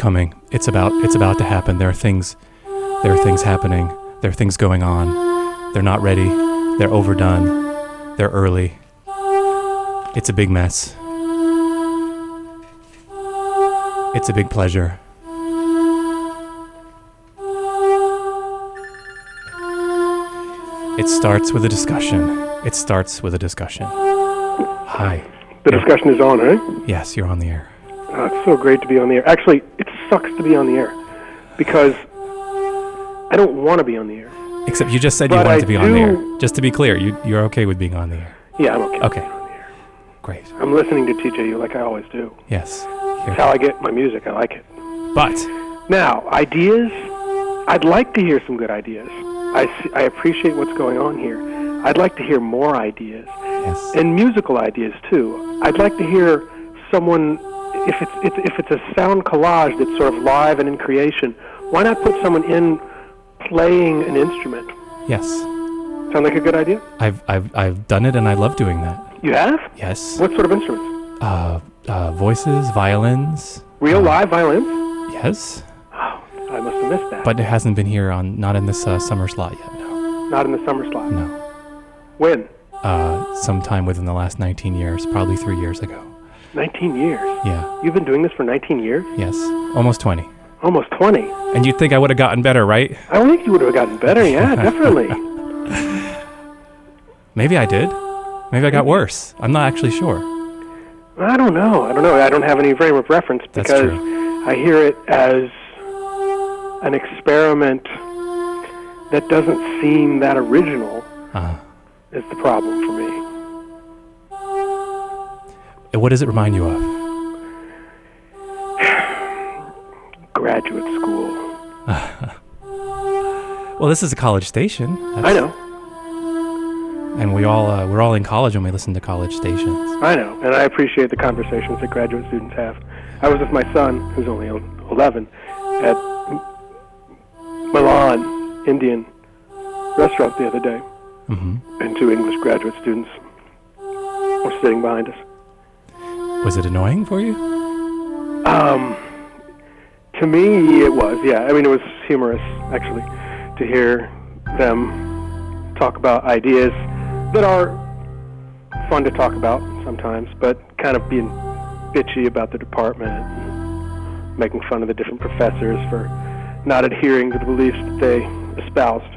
It's coming. It's about it's about to happen. There are things there are things happening. There are things going on. They're not ready. They're overdone. They're early. It's a big mess. It's a big pleasure. It starts with a discussion. It starts with a discussion. Hi. The discussion is on, right? Yes, you're on the air. Oh, it's so great to be on the air. Actually, it sucks to be on the air because I don't want to be on the air. Except you just said you But wanted I to be on the air. Just to be clear, you, you're okay with being on the air. Yeah, I'm okay. Okay. being on the air. Great. I'm listening to TJU like I always do. Yes. That's how I get my music. I like it. But Now, ideas. I'd like to hear some good ideas. I, see, I appreciate what's going on here. I'd like to hear more ideas yes. and musical ideas too. I'd like to hear someone if it's, it's if it's a sound collage that's sort of live and in creation. Why not put someone in playing an instrument? Yes. Sound like a good idea? I've I've I've done it and I love doing that. You have? Yes. What sort of instruments? Uh, uh, voices, violins. Real Uh, live violins? Yes. Oh, I must have missed that. But it hasn't been here on not in this uh, summer slot yet. No. not in the summer slot. No. When? Uh, sometime within the last 19 years, probably three years ago. 19 years. Yeah. You've been doing this for 19 years? Yes. Almost 20. Almost 20. And you'd think I would have gotten better, right? I don't think you would have gotten better. Yeah, definitely. Maybe I did. Maybe I got worse. I'm not actually sure. I don't know. I don't know. I don't have any frame of reference because. I hear it as an experiment that doesn't seem that original Uh, is the problem for me. What does it remind you of? Graduate school. Well, this is a college station. I know. And we all uh, we're all in college when we listen to college stations. I know. And I appreciate the conversations that graduate students have. I was with my son, who's only 11, at Milan Indian restaurant the other day. hmm and two English graduate students were sitting behind us. Was it annoying for you? Um, to me, it was, yeah. I mean, it was humorous, actually, to hear them talk about ideas that are fun to talk about sometimes, but kind of being bitchy about the department, and making fun of the different professors for not adhering to the beliefs that they espoused.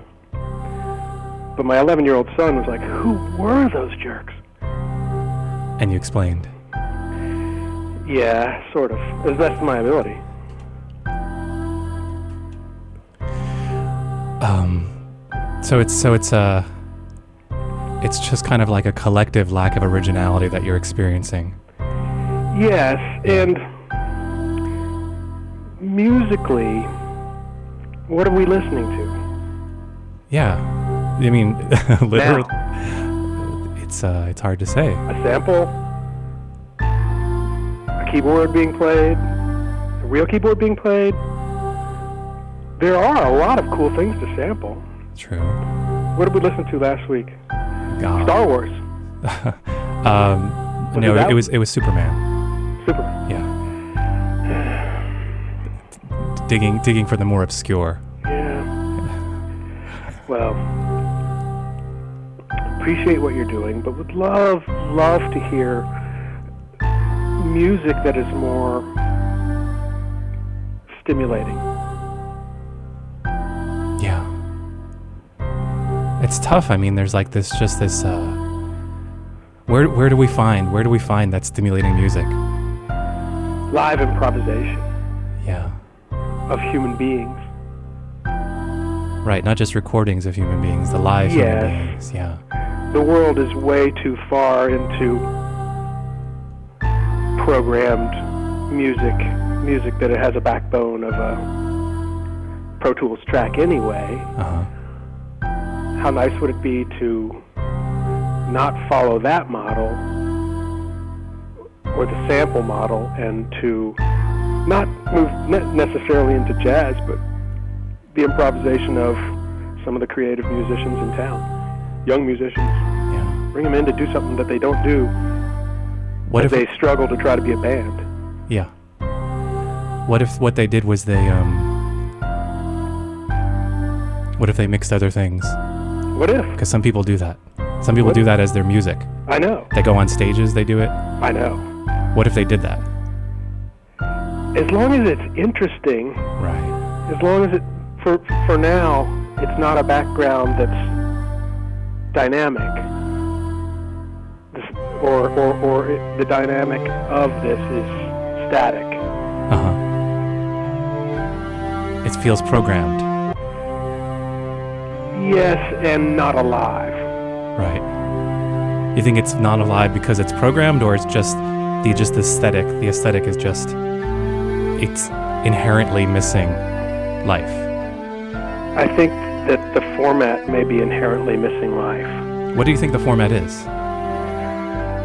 But my 11 year old son was like, Who were those jerks? And you explained. Yeah, sort of. As best of my ability. Um, so it's so it's uh, it's just kind of like a collective lack of originality that you're experiencing. Yes, and musically, what are we listening to? Yeah, I mean, literally, it's uh, it's hard to say. A sample? Keyboard being played? A real keyboard being played? There are a lot of cool things to sample. True. What did we listen to last week? God. Star Wars. Um, no, it it was it was Superman. Superman. Yeah. digging digging for the more obscure. Yeah. Well, appreciate what you're doing, but would love, love to hear music that is more stimulating. Yeah. It's tough. I mean, there's like this, just this. Uh, where where do we find where do we find that stimulating music? Live improvisation Yeah. of human beings. Right. Not just recordings of human beings, the live human Yes. beings. Yeah. The world is way too far into programmed music, music that it has a backbone of a Pro Tools track anyway. Uh huh. how nice would it be to not follow that model or the sample model and to not move ne- necessarily into jazz, but the improvisation of some of the creative musicians in town, young musicians. Yeah. Bring them in to do something that they don't do What if? they struggle to try to be a band. yeah. What if what they did was they um What if they mixed other things? What if? Because some people do that. Some people What? do that as their music. I know. They go on stages, they do it. I know. What if they did that? As long as it's interesting, Right. as long as it for for now, it's not a background that's dynamic. Or or or it, the dynamic of this is static. Uh huh. It feels programmed. Yes, and not alive. Right. You think it's not alive because it's programmed, or it's just the just aesthetic? The aesthetic is just it's inherently missing life. I think that the format may be inherently missing life. What do you think the format is?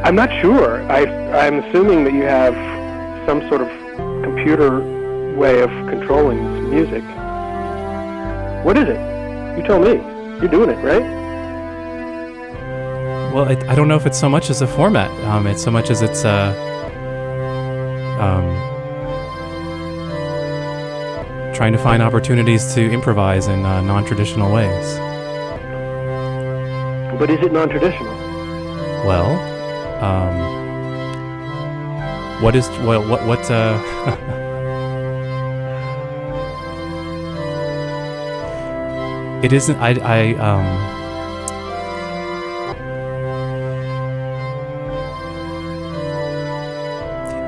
I'm not sure. I, I'm assuming that you have some sort of computer way of controlling this music. What is it? You tell me. You're doing it, right? Well, it, I don't know if it's so much as a format. Um, it's so much as it's uh, um, trying to find opportunities to improvise in uh, non-traditional ways. But is it non-traditional? Well, um, what is well, what what uh, it isn't. I I um.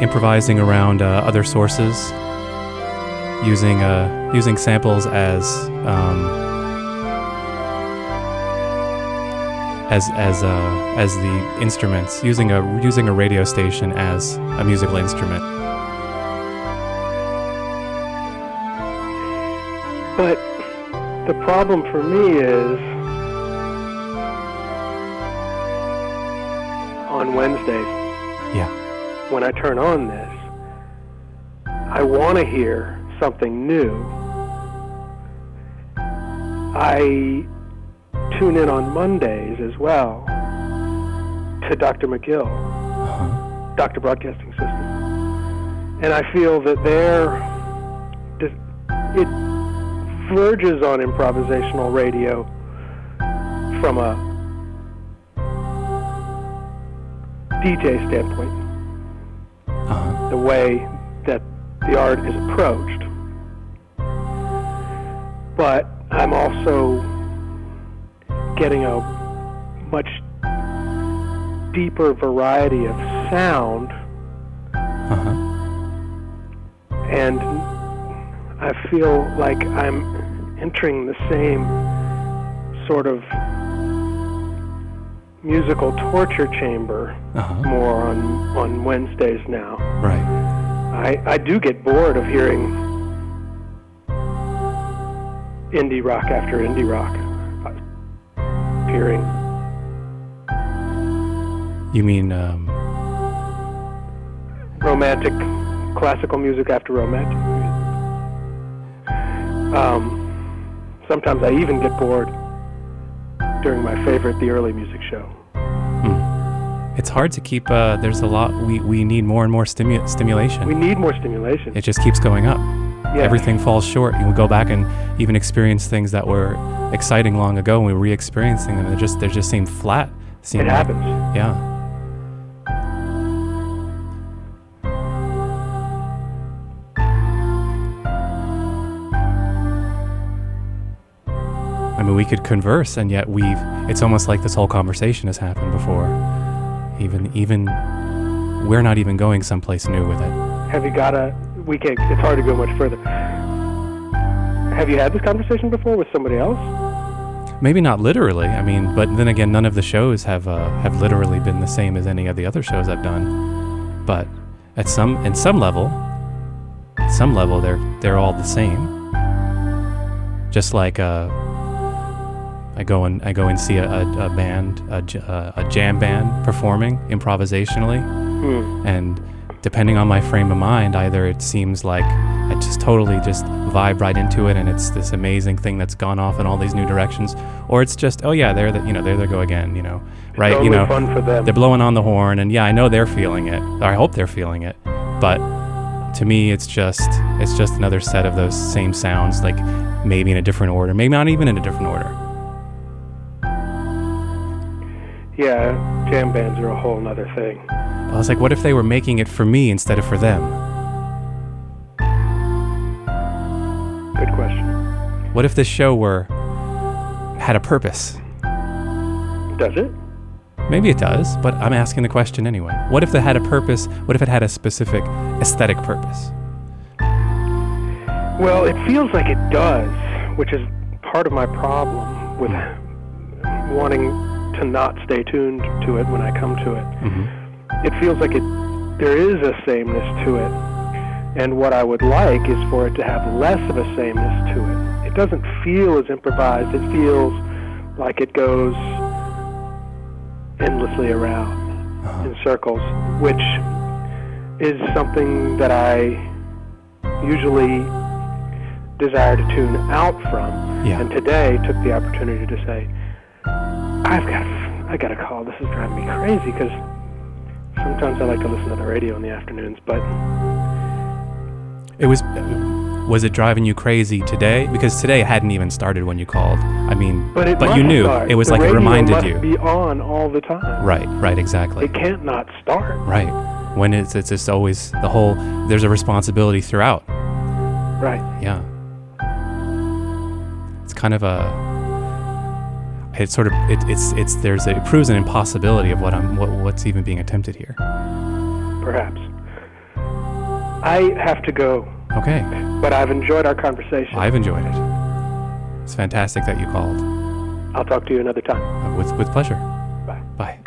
Improvising around uh, other sources, using uh, using samples as um, as as uh, as the instruments, using a using a radio station as a musical instrument. But the problem for me is on Wednesdays Yeah. when I turn on this, I want to hear something new. I tune in on Mondays as well to Dr. McGill, Uh-huh. Dr. Broadcasting System. And I feel that there, it verges on improvisational radio from a DJ standpoint Uh-huh. the way that the art is approached. But I'm also getting a much deeper variety of sound, Uh-huh. and I feel like I'm entering the same sort of musical torture chamber Uh-huh. more on, on Wednesdays now. Right. I, I do get bored of hearing indie rock after indie rock. Hearing You mean um romantic classical music after romantic music. Um, sometimes I even get bored during my favorite The Early Music Show. hmm. it's hard to keep uh there's a lot we we need more and more stimu- stimulation. We need more stimulation. it just keeps going up. Yeah. Everything falls short. You go back and even experience things that were exciting long ago and we are re-experiencing them. They just they just seem flat. Seem It like- happens. Yeah. I mean, we could converse, and yet we've. It's almost like this whole conversation has happened before. Even, even, we're not even going someplace new with it. Have you got a? We can't. It's hard to go much further. Have you had this conversation before with somebody else? Maybe not literally. I mean, but then again, none of the shows have uh, have literally been the same as any of the other shows I've done. But at some, in some level, at some level, they're they're all the same. Just like uh, I go and I go and see a, a, a band, a, a jam band performing improvisationally, Hmm. and depending on my frame of mind, either it seems like I just totally just vibe right into it, and it's this amazing thing that's gone off in all these new directions, or it's just oh yeah, there the, you know there they go again, you know, right? You know, fun for them. they're blowing on the horn, and yeah, I know they're feeling it, or I hope they're feeling it, but to me, it's just it's just another set of those same sounds, like maybe in a different order, maybe not even in a different order. Yeah, jam bands are a whole nother thing. I was like, what if they were making it for me instead of for them? Good question. What if this show were had a purpose? Does it? Maybe it does, but I'm asking the question anyway. What if it had a purpose? What if it had a specific aesthetic purpose? Well, it feels like it does, which is part of my problem with wanting to not stay tuned to it when I come to it. hmm It feels like it there is a sameness to it. And what I would like is for it to have less of a sameness to it. It doesn't feel as improvised. It feels like it goes endlessly around Uh-huh. in circles, which is something that I usually desire to tune out from. Yeah. And today took the opportunity to say, I've got, I got a call. This is driving me crazy because sometimes I like to listen to the radio in the afternoons, but It was. Was it driving you crazy today? Because today hadn't even started when you called. I mean, but but you knew start. it was The like it reminded must you. Be on all the time. Right, right, exactly. It can't not start. Right. When it's it's just always the whole. There's a responsibility throughout. Right. Yeah. It's kind of a. It's sort of it, it's it's there's a, it proves an impossibility of what I'm what, what's even being attempted here. Perhaps. I have to go, Okay, but I've enjoyed our conversation. I've enjoyed it. It's fantastic that you called. I'll talk to you another time. Uh, With with pleasure. Bye. Bye.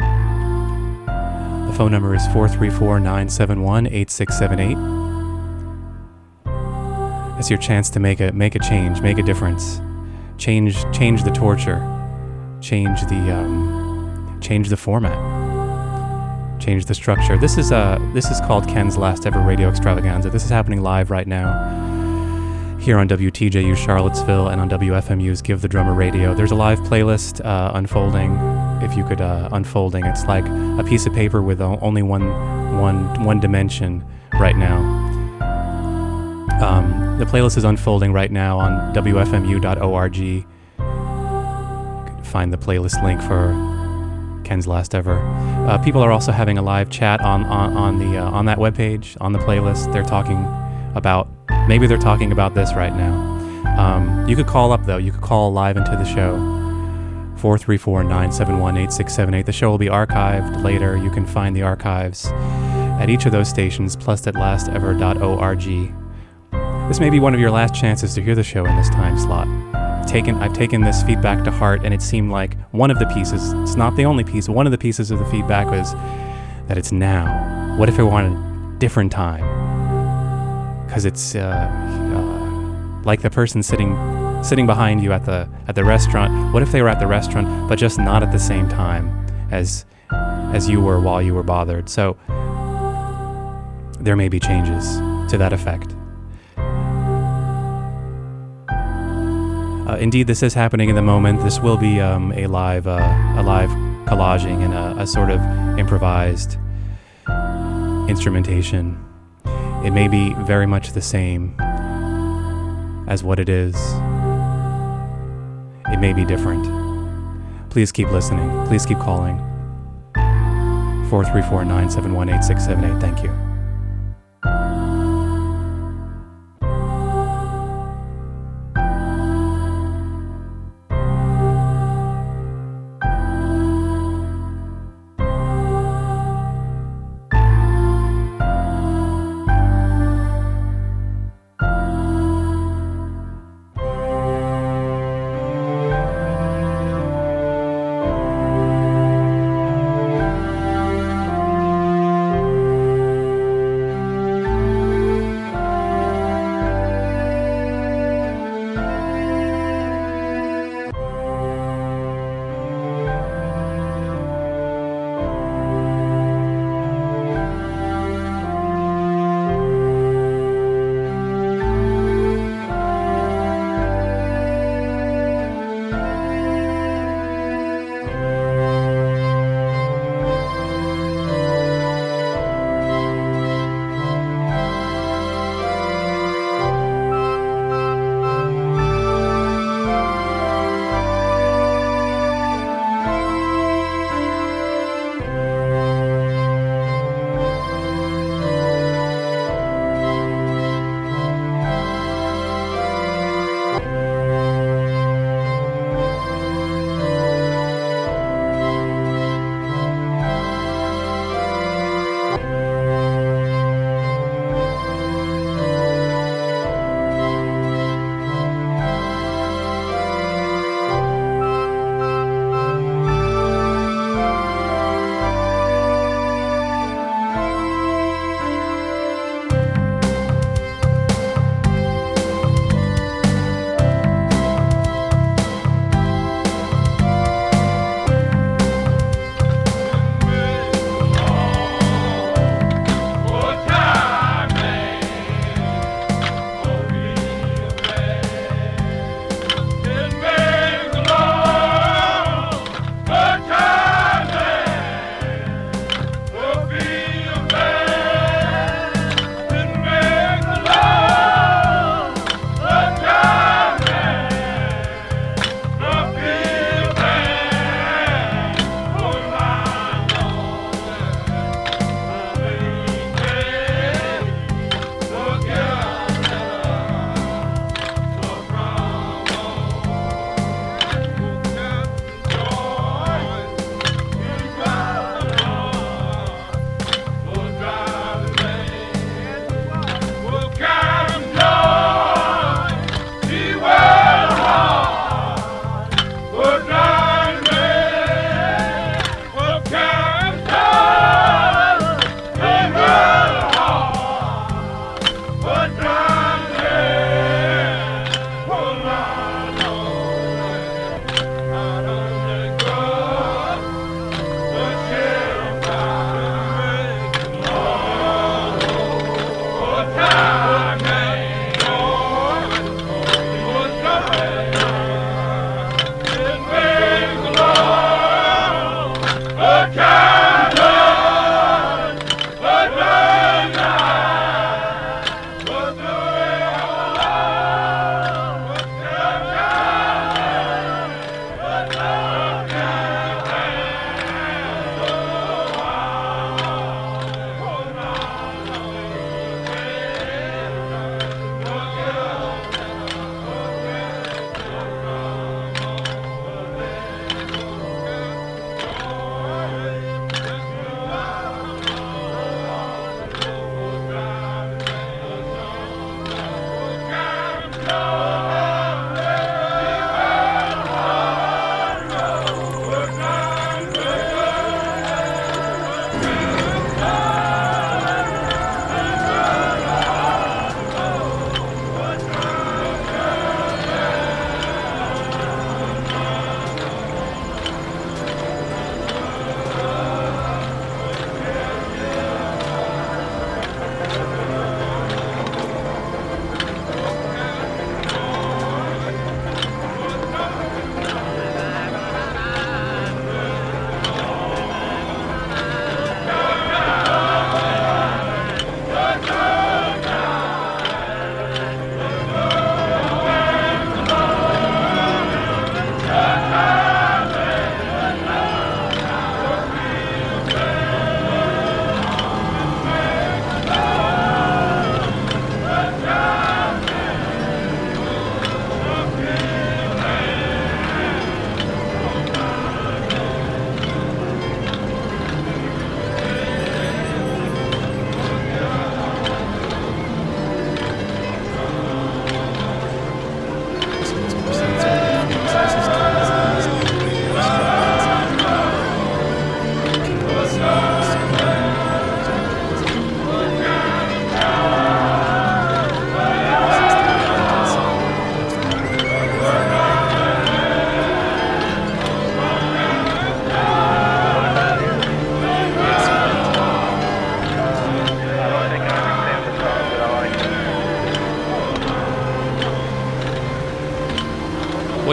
The phone number is 434-971-8678. It's your chance to make a make a change, make a difference. Change change the torture. Change the um, change the format. Change the structure. This is uh this is called Ken's last ever radio extravaganza. This is happening live right now here on WTJU Charlottesville and on WFMU's Give the Drummer Radio. There's a live playlist uh, unfolding. If you could uh, unfolding, it's like a piece of paper with only one one one dimension right now. Um, the playlist is unfolding right now on WFMU.org. Find the playlist link for Ken's last ever. Uh, people are also having a live chat on on, on the uh, on that webpage on the playlist. They're talking about maybe they're talking about this right now. Um, you could call up though. You could call live into the show. 434-971-8678. The show will be archived later. You can find the archives at each of those stations, plus at lastever.org. This may be one of your last chances to hear the show in this time slot. Taken, I've taken this feedback to heart, and it seemed like one of the pieces, it's not the only piece, one of the pieces of the feedback was that it's now. What if it on a different time? Because it's uh, uh, like the person sitting sitting behind you at the at the restaurant. What if they were at the restaurant, but just not at the same time as as you were while you were bothered? So there may be changes to that effect. Uh, indeed, this is happening in the moment. This will be um, a live, uh, a live collaging and a, a sort of improvised instrumentation. It may be very much the same as what it is. It may be different. Please keep listening. Please keep calling. 434 971 8678. Thank you.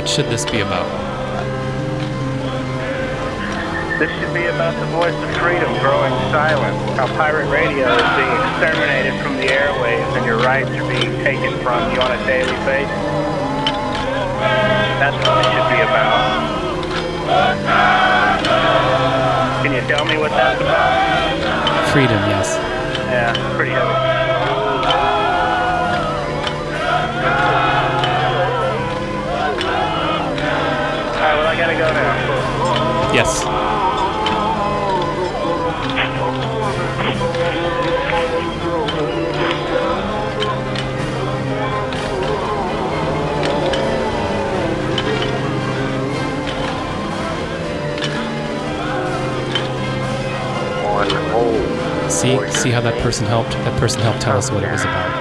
What should this be about? This should be about the voice of freedom growing silent. How pirate radio is being exterminated from the airwaves and your rights are being taken from you on a daily basis. That's what this should be about. Can you tell me what that's about? Freedom, yes. Yeah, pretty heavy. Yes. See, see how that person helped. That person helped tell us what it was about.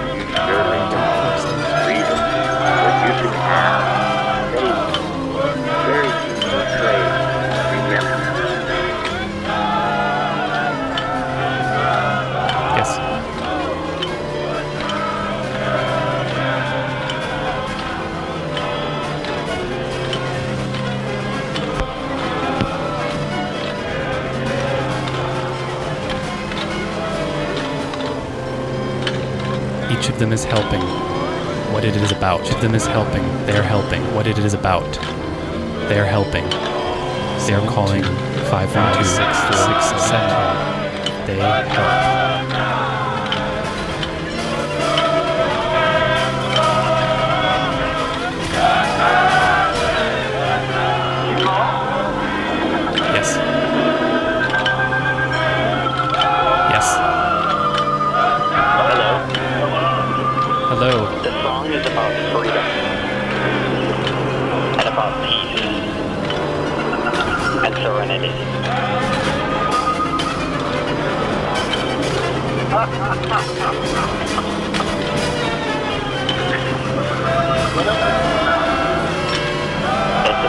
Them is helping. What it is about. Each of them is helping. They're helping. What it is about. They're helping. They're calling 512 They help.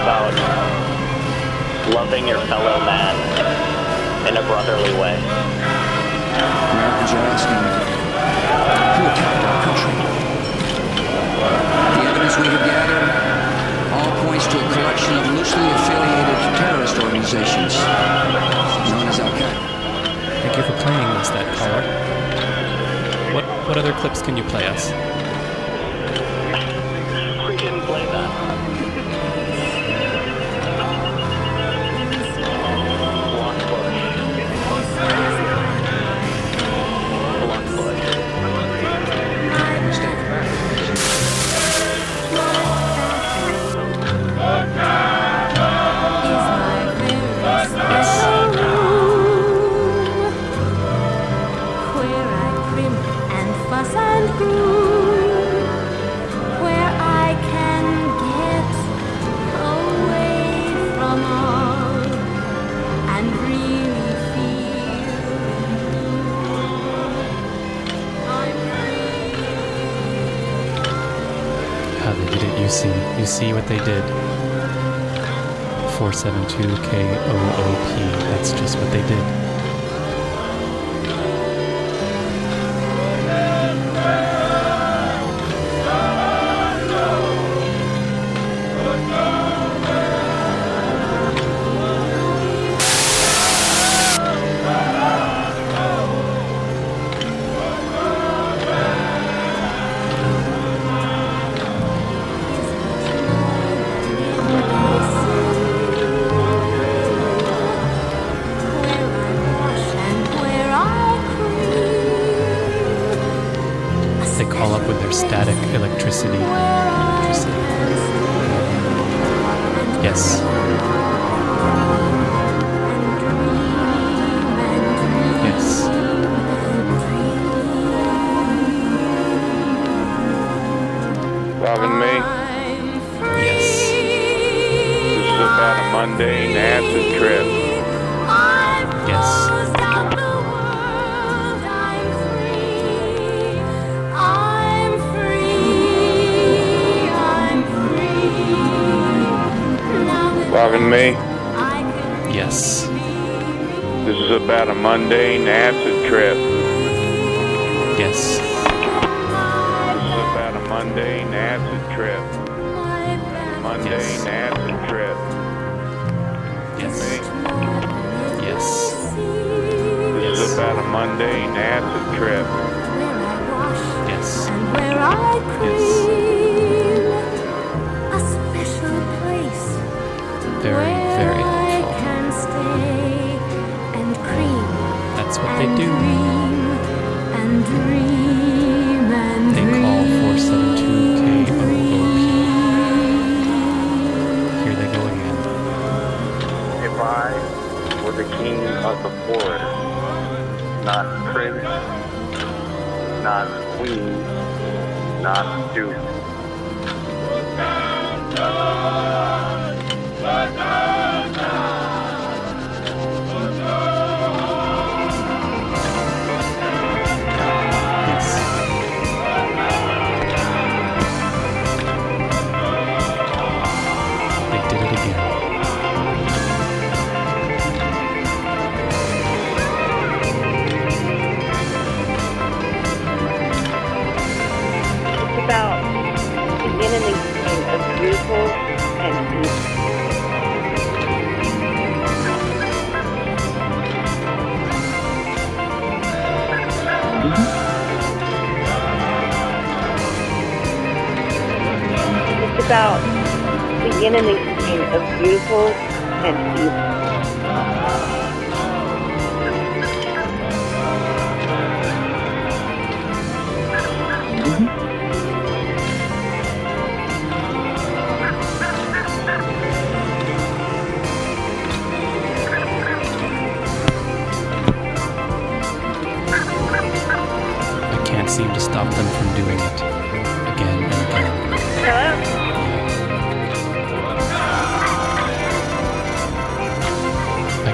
About loving your fellow man in a brotherly way. Americans are asking who attacked our country. The evidence we have gathered all points to a collection of loosely affiliated terrorist organizations known as Al Qaeda. Thank you for playing us that caller. What what other clips can you play us? How they did it, you see. You see what they did. 472 KOOP. That's just what they did.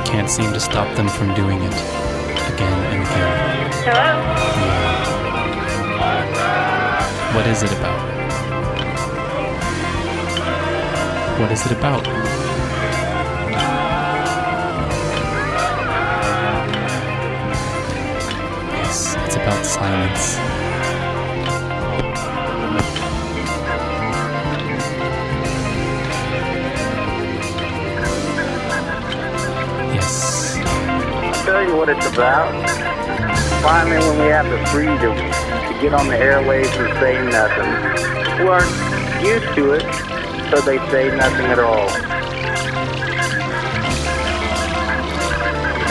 Can't seem to stop them from doing it again and again. Hello? What is it about? What is it about? Yes, it's about silence. I'll tell you what it's about. Finally, when we have the freedom to get on the airwaves and say nothing. We aren't used to it, so they say nothing at all.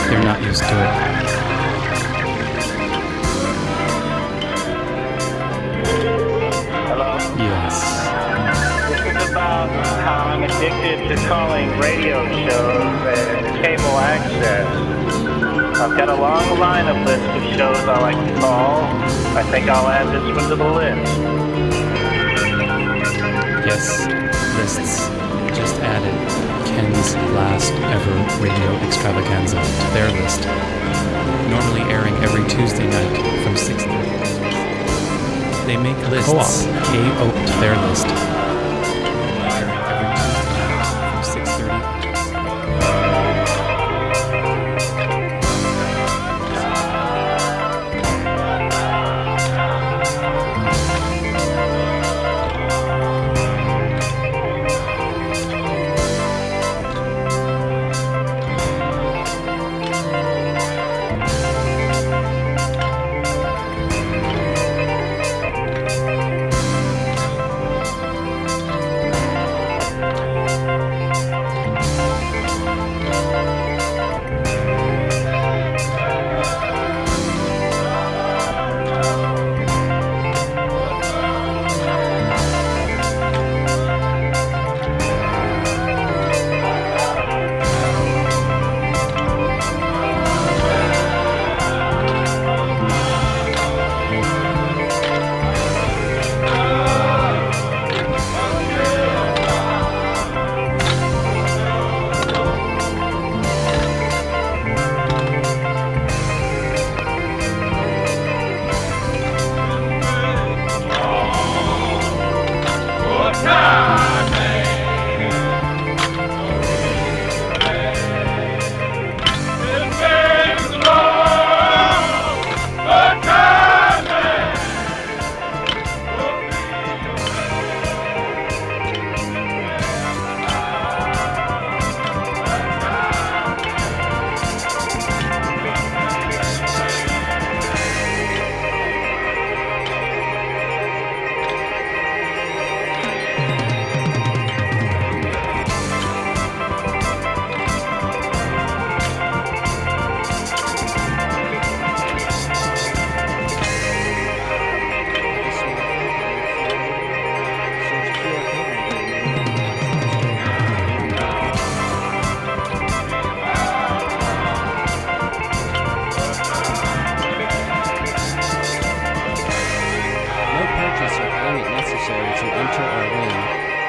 They're not used to it. Hello? Yes. This is about how I'm addicted to calling radio shows and cable access. I've got a long lineup list of shows I like to call. I think I'll add this one to the list. Yes. Lists. Just added Ken's last ever radio extravaganza to their list. Normally airing every Tuesday night from 6:30. They make lists. K-O to their list.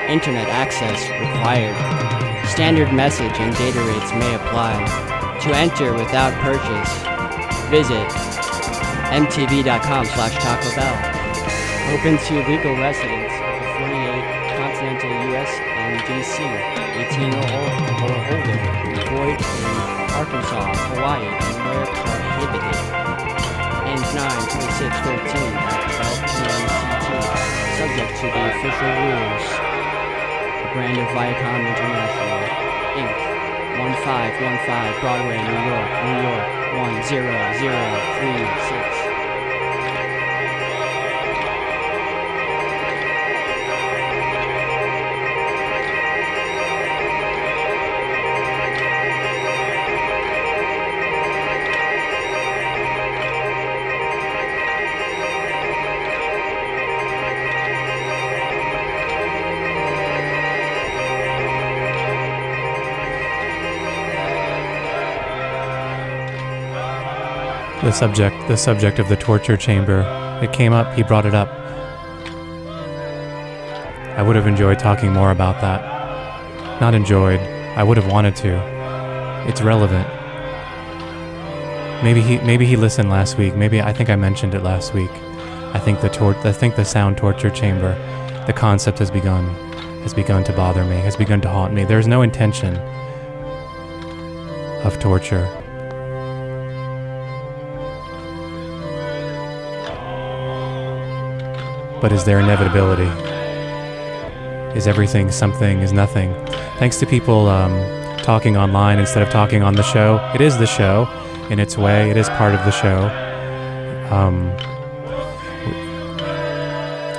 Internet access required. Standard message and data rates may apply. To enter without purchase, visit mtv.com slash Taco Bell. Open to legal residents of the 48 continental U.S. and D.C., 18 or ol- or older, void in Arkansas, Hawaii, and where prohibited. And 92613 at 12 p.m. CT, subject to the official rules. A brand of Viacom International, Inc., 1515 Broadway, New York, New York, 10036. The subject, the subject of the torture chamber. It came up. He brought it up. I would have enjoyed talking more about that. Not enjoyed. I would have wanted to. It's relevant. Maybe he maybe he listened last week. Maybe I think I mentioned it last week. I think the tor- I think the sound torture chamber, the concept has begun has begun to bother me, has begun to haunt me. There's no intention of torture. But is there inevitability? Is everything something? Is nothing? Thanks to people um, talking online instead of talking on the show. It is the show in its way, it is part of the show. Um,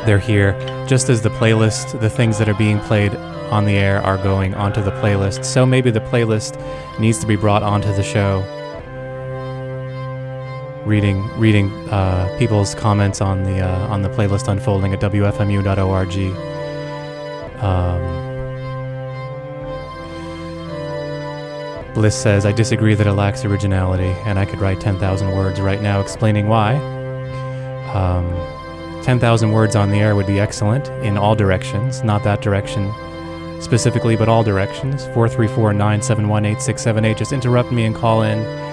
they're here just as the playlist, the things that are being played on the air are going onto the playlist. So maybe the playlist needs to be brought onto the show. Reading, reading uh, people's comments on the uh, on the playlist unfolding at wfmu.org. Um, Bliss says, I disagree that it lacks originality, and I could write 10,000 words right now explaining why. Um, 10,000 words on the air would be excellent in all directions, not that direction specifically, but all directions. 434 971 8678. Just interrupt me and call in.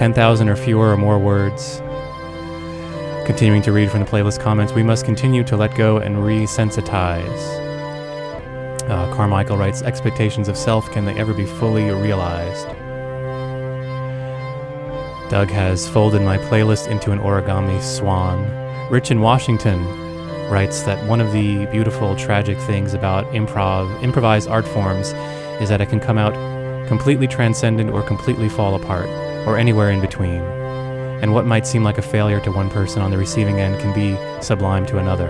10,000 or fewer or more words. Continuing to read from the playlist comments, we must continue to let go and resensitize. Uh, Carmichael writes, expectations of self, can they ever be fully realized? Doug has folded my playlist into an origami swan. Rich in Washington writes that one of the beautiful, tragic things about improv, improvised art forms, is that it can come out completely transcendent or completely fall apart, or anywhere in between. And what might seem like a failure to one person on the receiving end can be sublime to another.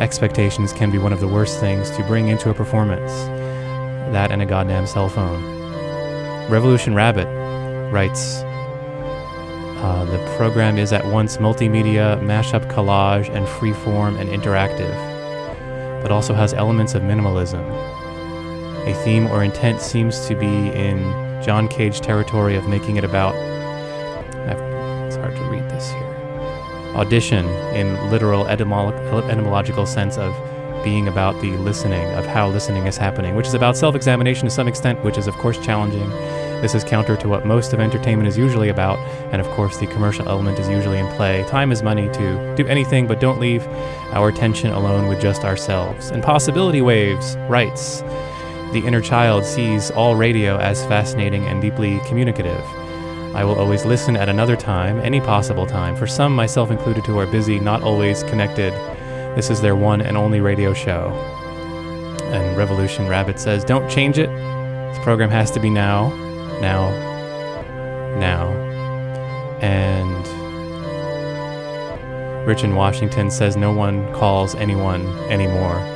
Expectations can be one of the worst things to bring into a performance. That and a goddamn cell phone. Revolution Rabbit writes uh, The program is at once multimedia, mashup collage, and freeform and interactive, but also has elements of minimalism. A theme or intent seems to be in John Cage territory of making it about. It's hard to read this here audition in literal etymolo- etymological sense of being about the listening, of how listening is happening, which is about self examination to some extent, which is, of course, challenging. This is counter to what most of entertainment is usually about, and of course, the commercial element is usually in play. Time is money to do anything, but don't leave our attention alone with just ourselves. And Possibility Waves writes The inner child sees all radio as fascinating and deeply communicative. I will always listen at another time, any possible time. For some, myself included, who are busy, not always connected, this is their one and only radio show. And Revolution Rabbit says, Don't change it. This program has to be now, now, now. And Rich in Washington says, No one calls anyone anymore.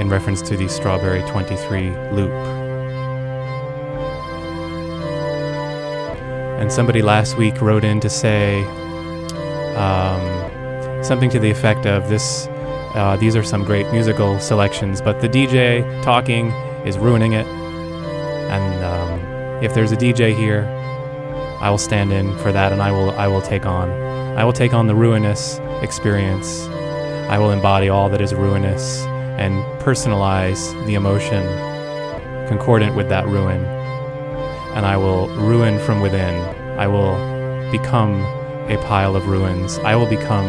In reference to the Strawberry 23 loop. And somebody last week wrote in to say um, something to the effect of this. Uh, these are some great musical selections, but the DJ talking is ruining it. And um, if there's a DJ here, I will stand in for that, and I will I will take on I will take on the ruinous experience I will embody all that is ruinous and personalize the emotion concordant with that ruin. And I will ruin from within. I will become a pile of ruins. I will become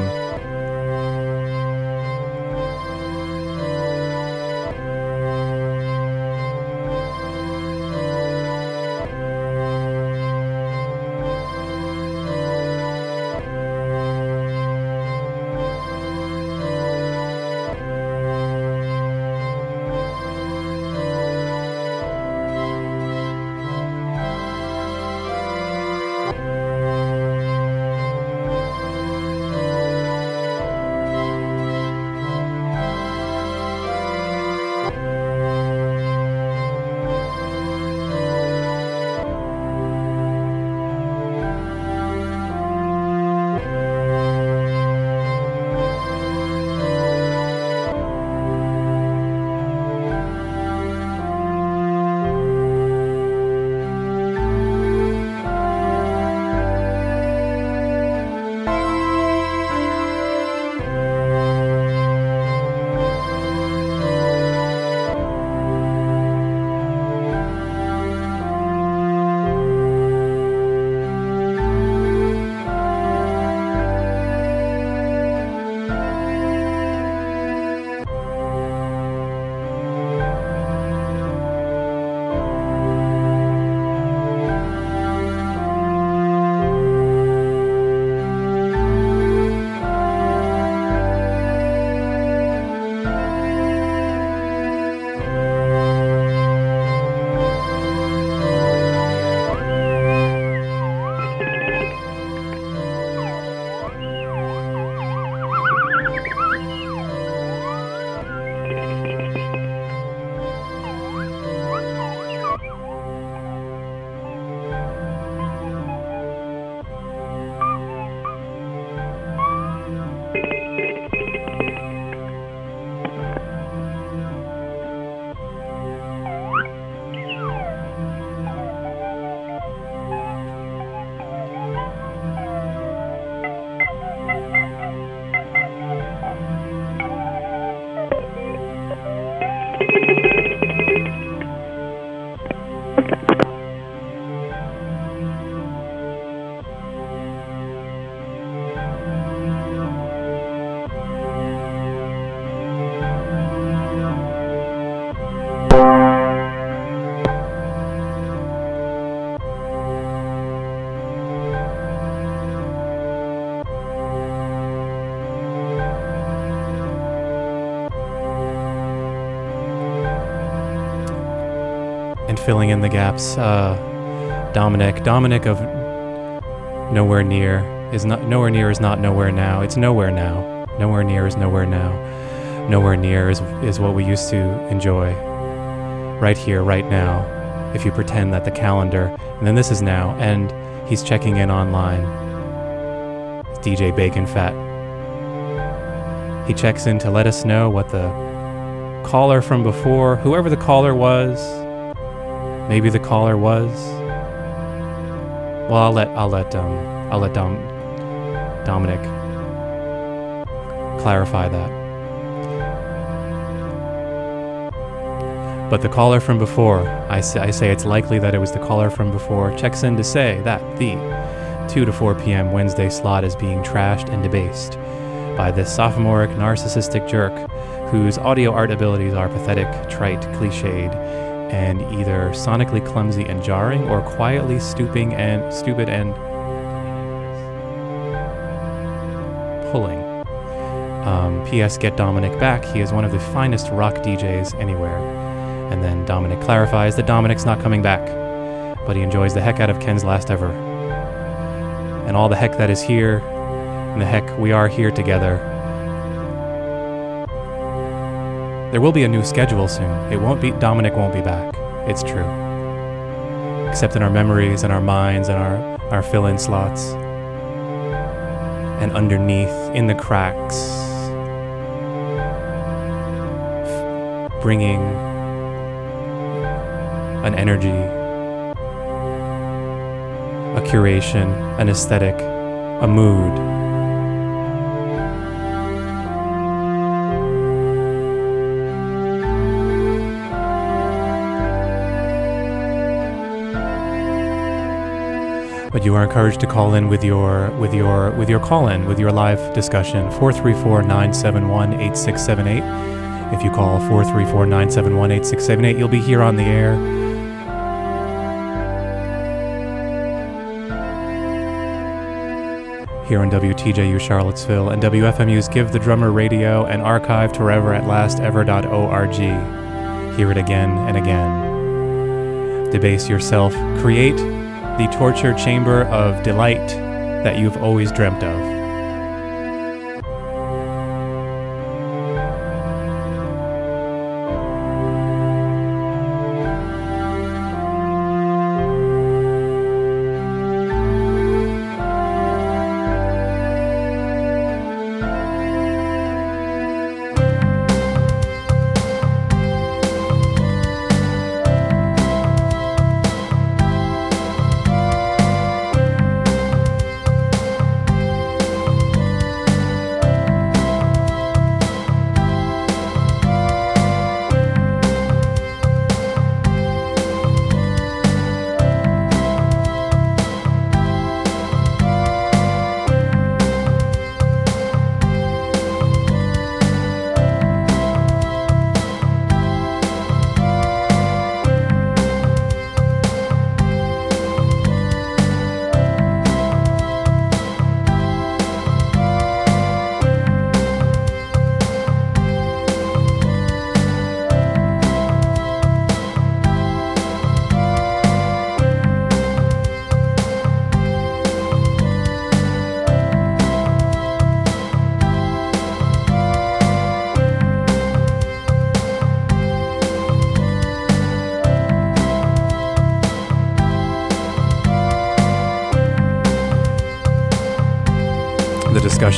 filling in the gaps. Uh, Dominic, Dominic of nowhere near is not nowhere near is not nowhere now. It's nowhere now. Nowhere near is nowhere now. Nowhere near is is what we used to enjoy. Right here, right now. If you pretend that the calendar, and then this is now, and he's checking in online. It's DJ Bacon Fat. He checks in to let us know what the caller from before, whoever the caller was, maybe the caller was. Well, I'll let I'll let um I'll let Dom Dominic clarify that. But the caller from before, I say, I say it's likely that it was the caller from before, checks in to say that the 2 to 4 p.m. Wednesday slot is being trashed and debased by this sophomoric narcissistic jerk whose audio art abilities are pathetic, trite, cliched, and either sonically clumsy and jarring or quietly stooping and stupid and pulling. Um, P.S. Get Dominic back. He is one of the finest rock DJs anywhere. And then Dominic clarifies that Dominic's not coming back, but he enjoys the heck out of Ken's last ever. And all the heck that is here, and the heck we are here together. There will be a new schedule soon. It won't be, Dominic won't be back. It's true. Except in our memories and our minds and our, our fill in slots. And underneath, in the cracks, bringing an energy, a curation, an aesthetic, a mood. But you are encouraged to call in with your with your with your call in with your live discussion 434-971-8678. If you call 434-971-8678, you'll be here on the air. Here on WTJU Charlottesville and WFMU's Give the Drummer Radio and archive to forever at lastever.org. Hear it again and again. Debase yourself. Create the torture chamber of delight that you've always dreamt of.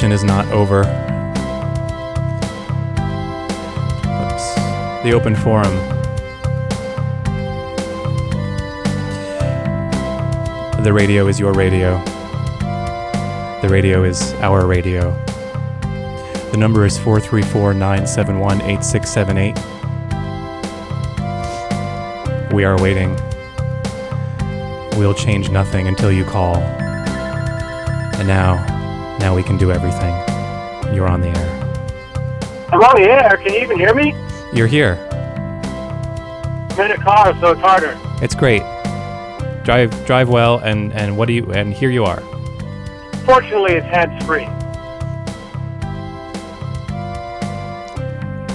Discussion is not over. Oops. The open forum. The radio is your radio. The radio is our radio. The number is 434 971 8678. We are waiting. We'll change nothing until you call. And now, now we can do everything. You're on the air. I'm on the air. Can you even hear me? You're here. I'm in a car, so it's harder. It's great. Drive drive well and and what do you and here you are. Fortunately, it's hands free.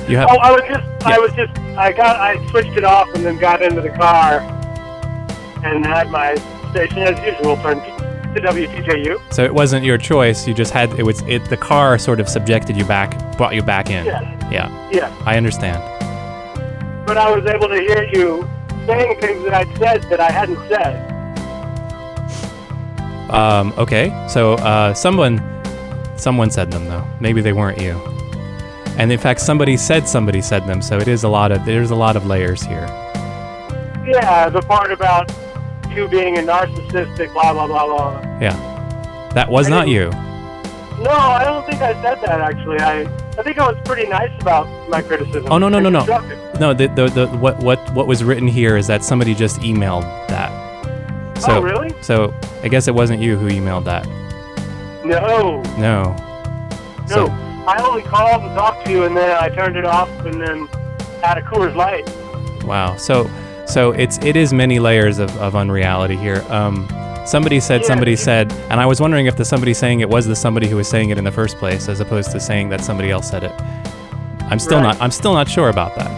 You have Oh, I was just, I was just, I got, I switched it off and then got into the car and had my station as usual turned to WTJU. so it wasn't your choice. You just had it was it the car sort of subjected you back, brought you back in. Yeah. Yeah. Yeah. I understand. But I was able to hear you saying things that I'd said that I hadn't said. Um, okay. So uh, someone someone said them though. Maybe they weren't you. And in fact, somebody said somebody said them. So it is a lot of there's a lot of layers here. Yeah, the part about you being a narcissistic, blah blah blah blah. Yeah. That was I not you. No, I don't think I said that actually. I, I think I was pretty nice about my criticism. Oh no no no no no! The, the, the what what what was written here is that somebody just emailed that. Oh, so, Oh, really? So I guess it wasn't you who emailed that. No, No. no. So I only called and talked to you, and then I turned it off, and then had a Coors Light. wow. So so it's it is many layers of, of unreality here. Um, somebody said Yeah, somebody said, and I was wondering if the somebody saying it was the somebody who was saying it in the first place, as opposed to saying that somebody else said it. I'm still Right. not I'm still not sure about that.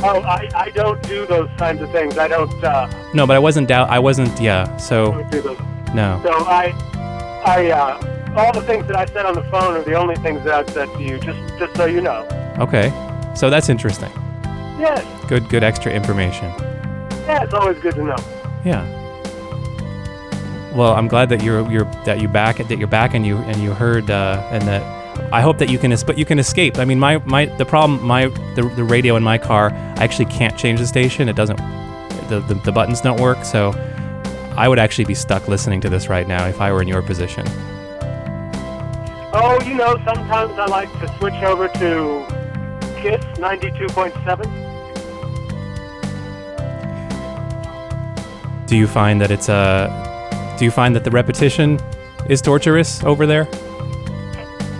Oh, I, I don't do those kinds of things. I don't uh, No, but I wasn't doubt. I wasn't. Yeah. So don't do those. no. So I, I, uh, all the things that I said on the phone are the only things that I've said to you. Just, just so you know. Okay. So that's interesting. Yes, Good good extra information. yeah, it's always good to know. Yeah. Well, I'm glad that you're you're that you back that you're back and you and you heard uh, and that I hope that you can but you can escape. I mean, my my the problem my the, the radio in my car I actually can't change the station. It doesn't the, the the buttons don't work. So I would actually be stuck listening to this right now if I were in your position. Oh, you know, sometimes I like to switch over to Kiss 92.7. Do you find that it's a Do you find that the repetition is torturous over there?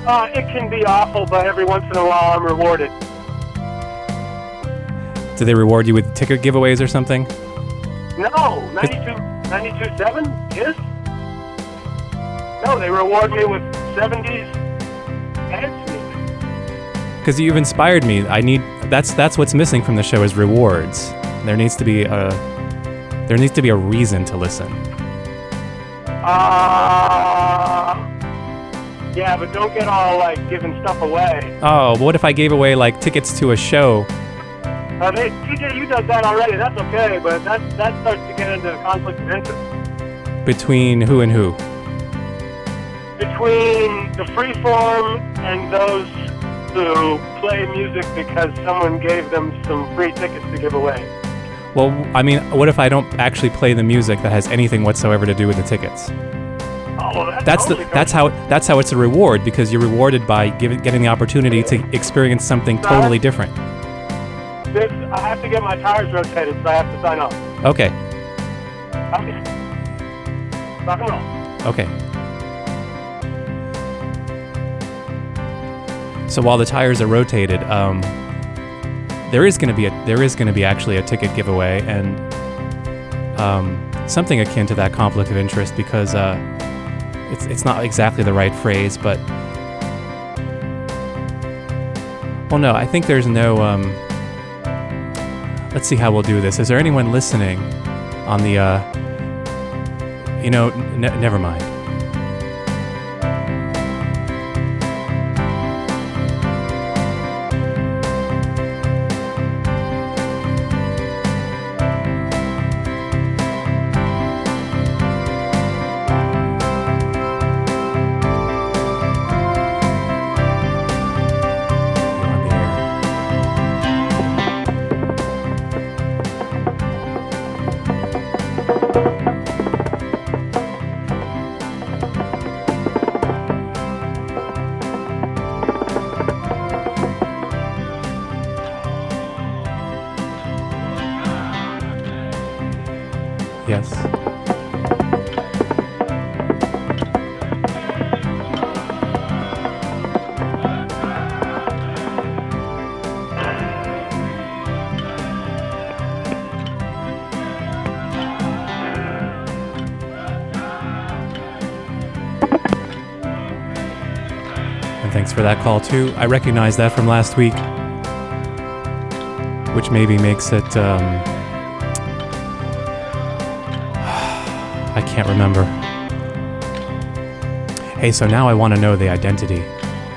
Uh, it can be awful, but every once in a while I'm rewarded. Do they reward you with ticket giveaways or something? No, 92, 92.7 Kiss? No, they reward me with 70s dance. Because you've inspired me. I need that's that's what's missing from the show is rewards. There needs to be a there needs to be a reason to listen. Uh, yeah, but don't get all like giving stuff away. Oh, what if I gave away like tickets to a show? Uh, they, TJU does that already. That's okay, but that that starts to get into conflict of interest Between who and who? between the freeform and those who play music because someone gave them some free tickets to give away. Well, I mean, what if I don't actually play the music that has anything whatsoever to do with the tickets? Oh, well, that That's totally the that's how that's how it's a reward because you're rewarded by giving, getting the opportunity to experience something totally different. This, I have to get my tires rotated, so I have to sign off. Okay. Okay. Rock and roll. Okay. So while the tires are rotated, um, there is going to be a there is going to be actually a ticket giveaway and um, something akin to that conflict of interest because uh, it's it's not exactly the right phrase, but well, no, I think there's no. Um, let's see how we'll do this. Is there anyone listening on the? Uh, you know, never mind. Thanks for that call too. I recognize that from last week, which maybe makes it. Um, I can't remember. Hey, so now I want to know the identity.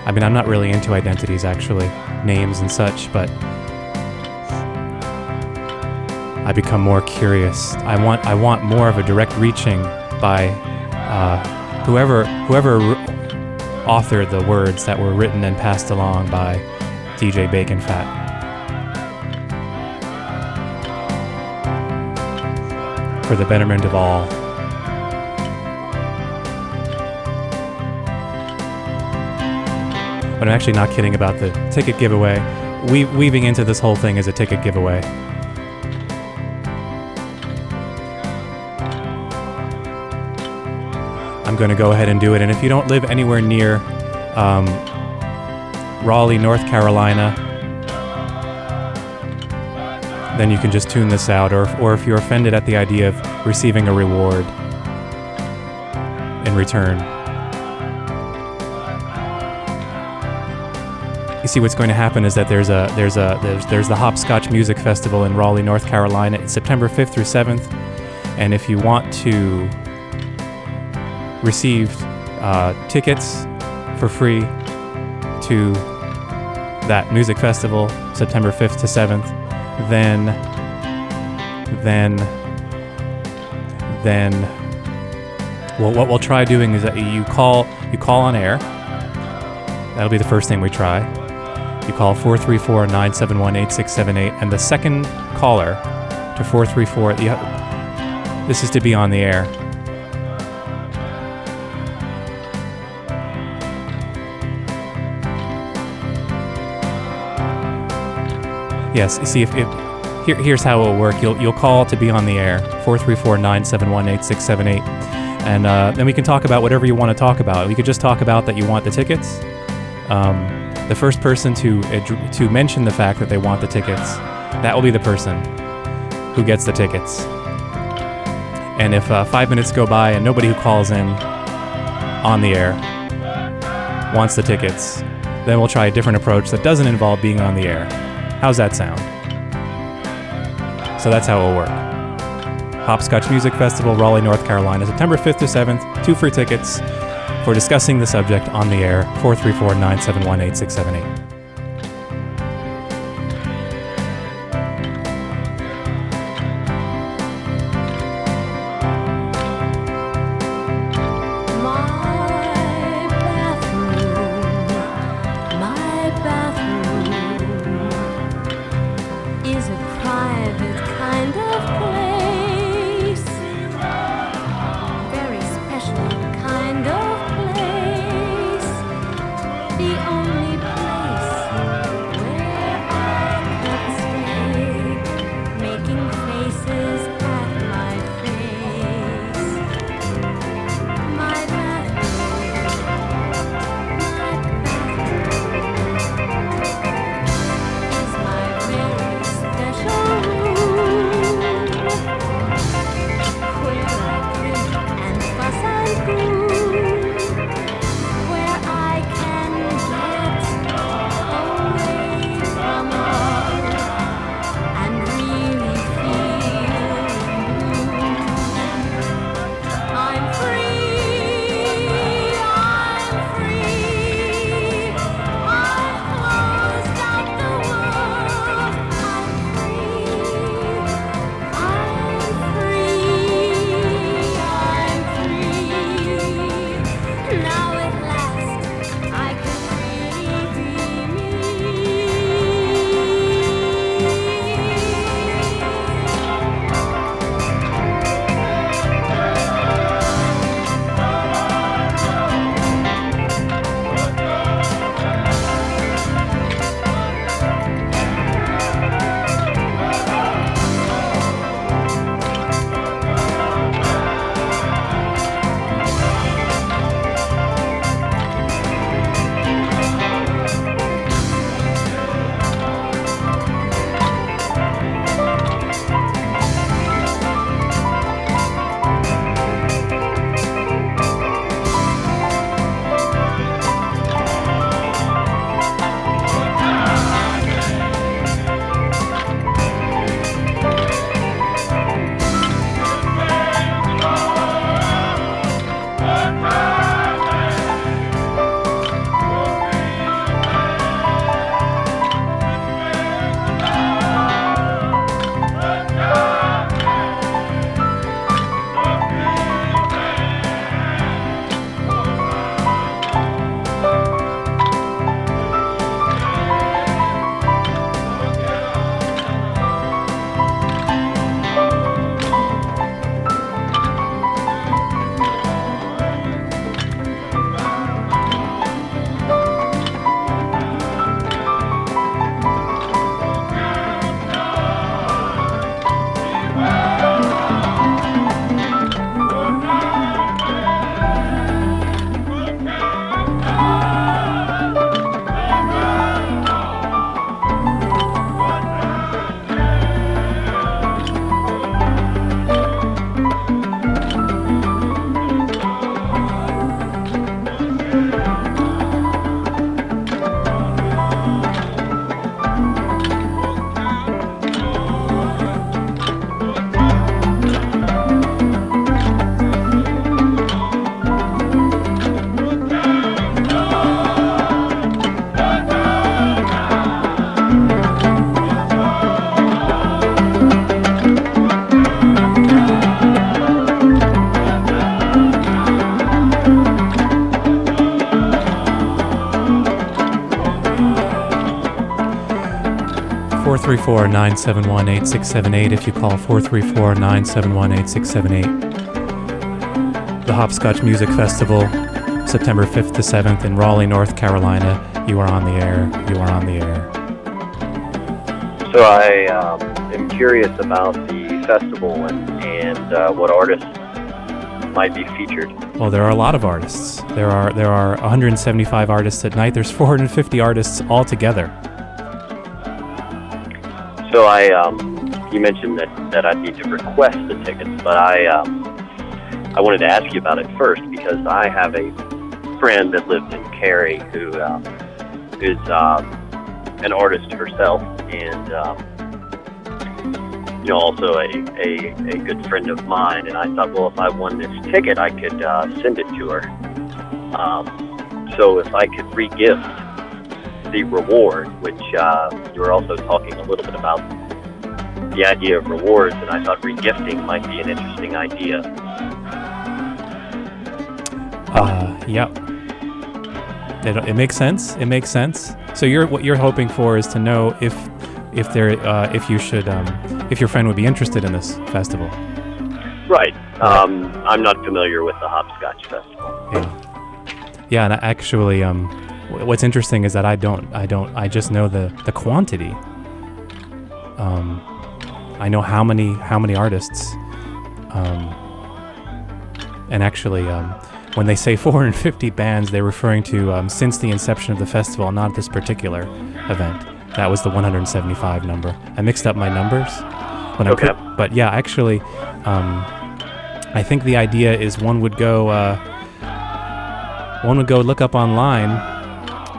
I mean, I'm not really into identities actually, names and such, but I become more curious. I want I want more of a direct reaching by uh, whoever whoever authored the words that were written and passed along by DJ Bacon Fat. For the betterment of all. But I'm actually not kidding about the ticket giveaway. We- weaving into this whole thing is a ticket giveaway. Going to go ahead and do it. And if you don't live anywhere near um, Raleigh, North Carolina, then you can just tune this out. Or, or if you're offended at the idea of receiving a reward in return, you see what's going to happen is that there's a there's a there's there's the Hopscotch Music Festival in Raleigh, North Carolina. It's September 5th through 7th, and if you want to receive uh, tickets for free to that music festival, September 5th to 7th, then then then well, what we'll try doing is that you call you call on air. That'll be the first thing we try. You call 434 971 8678, and the second caller to 434, the, this is to be on the air. Yes, see if, if here, here's how it will work. You'll you'll call to be on the air 434-971-8678. and uh, then we can talk about whatever you want to talk about. We could just talk about that you want the tickets. Um, the first person to to mention the fact that they want the tickets, that will be the person who gets the tickets. And if uh, five minutes go by and nobody who calls in on the air wants the tickets, then we'll try a different approach that doesn't involve being on the air. How's that sound? So that's how it will work. Hopscotch Music Festival, Raleigh, North Carolina, September 5th to 7th. Two free tickets for discussing the subject on the air. 434 971 8678. 434 971 8678 if you call 434 971 8678. The Hopscotch Music Festival, September 5th to 7th in Raleigh, North Carolina. You are on the air. You are on the air. So I um, am curious about the festival and, and uh, what artists might be featured. Well, there are a lot of artists. There are there are 175 artists at night. There's 450 artists altogether. So I, um, you mentioned that, that I'd need to request the tickets, but I, um, I wanted to ask you about it first because I have a friend that lives in Cary who um, is um, an artist herself and um, you know also a, a, a good friend of mine. And I thought, well, if I won this ticket, I could uh, send it to her. Um, so if I could re-gift the reward, which uh, you were also talking a little bit about the idea of rewards, and I thought regifting might be an interesting idea. Uh, yep. It, it makes sense. It makes sense. So you're what you're hoping for is to know if if there uh, if you should um, if your friend would be interested in this festival. Right. Um, I'm not familiar with the Hopscotch Festival. Yeah. Yeah, and I actually, um, what's interesting is that I don't, I don't, I just know the the quantity. Um, I know how many how many artists, um, and actually, um, when they say 450 bands, they're referring to um, since the inception of the festival, not this particular event. That was the 175 number. I mixed up my numbers when I Okay. put, but yeah, actually, um, I think the idea is one would go. Uh, one would go look up online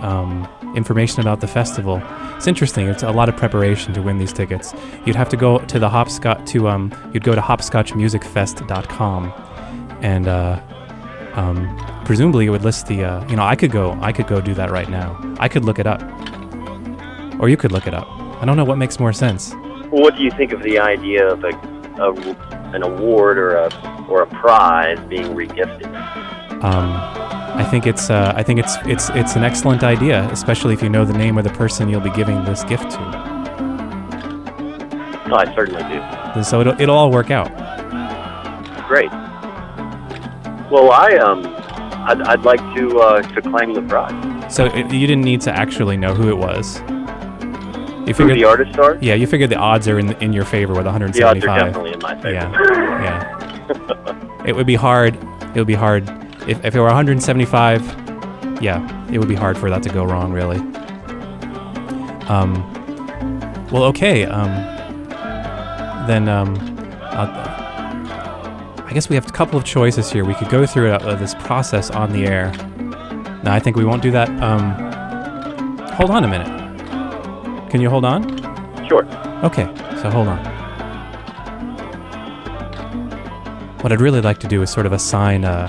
um, information about the festival. It's interesting. It's a lot of preparation to win these tickets. You'd have to go to the hopscotch to um, you'd go to hopscotchmusicfest.com, and uh, um, presumably it would list the. Uh, you know, I could go. I could go do that right now. I could look it up, or you could look it up. I don't know what makes more sense. What do you think of the idea of a, a an award or a or a prize being regifted? Um, I think it's uh, I think it's it's it's an excellent idea, especially if you know the name of the person you'll be giving this gift to. No, I certainly do. And so it'll, it'll all work out. Great. Well, I um, I'd, I'd like to uh, to claim the prize. So it, you didn't need to actually know who it was. You Who the artists are? Yeah, you figured the odds are in in your favor with The odds 175. are definitely in my favor. Yeah, yeah. it would be hard. It would be hard if if it were 175. Yeah, it would be hard for that to go wrong, really. Um. Well, okay. Um. Then um. Uh, I guess we have a couple of choices here. We could go through uh, this process on the air. No, I think we won't do that. Um. Hold on a minute. Can you hold on? Sure. Okay, so hold on. What I'd really like to do is sort of assign, uh,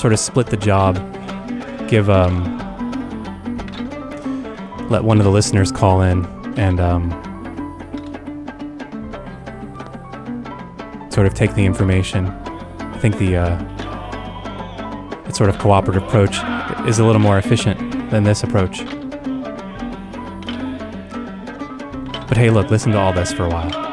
sort of split the job, give, um, let one of the listeners call in and, um, sort of take the information. I think the, uh, that sort of cooperative approach is a little more efficient than this approach. But hey, look, listen to all this for a while.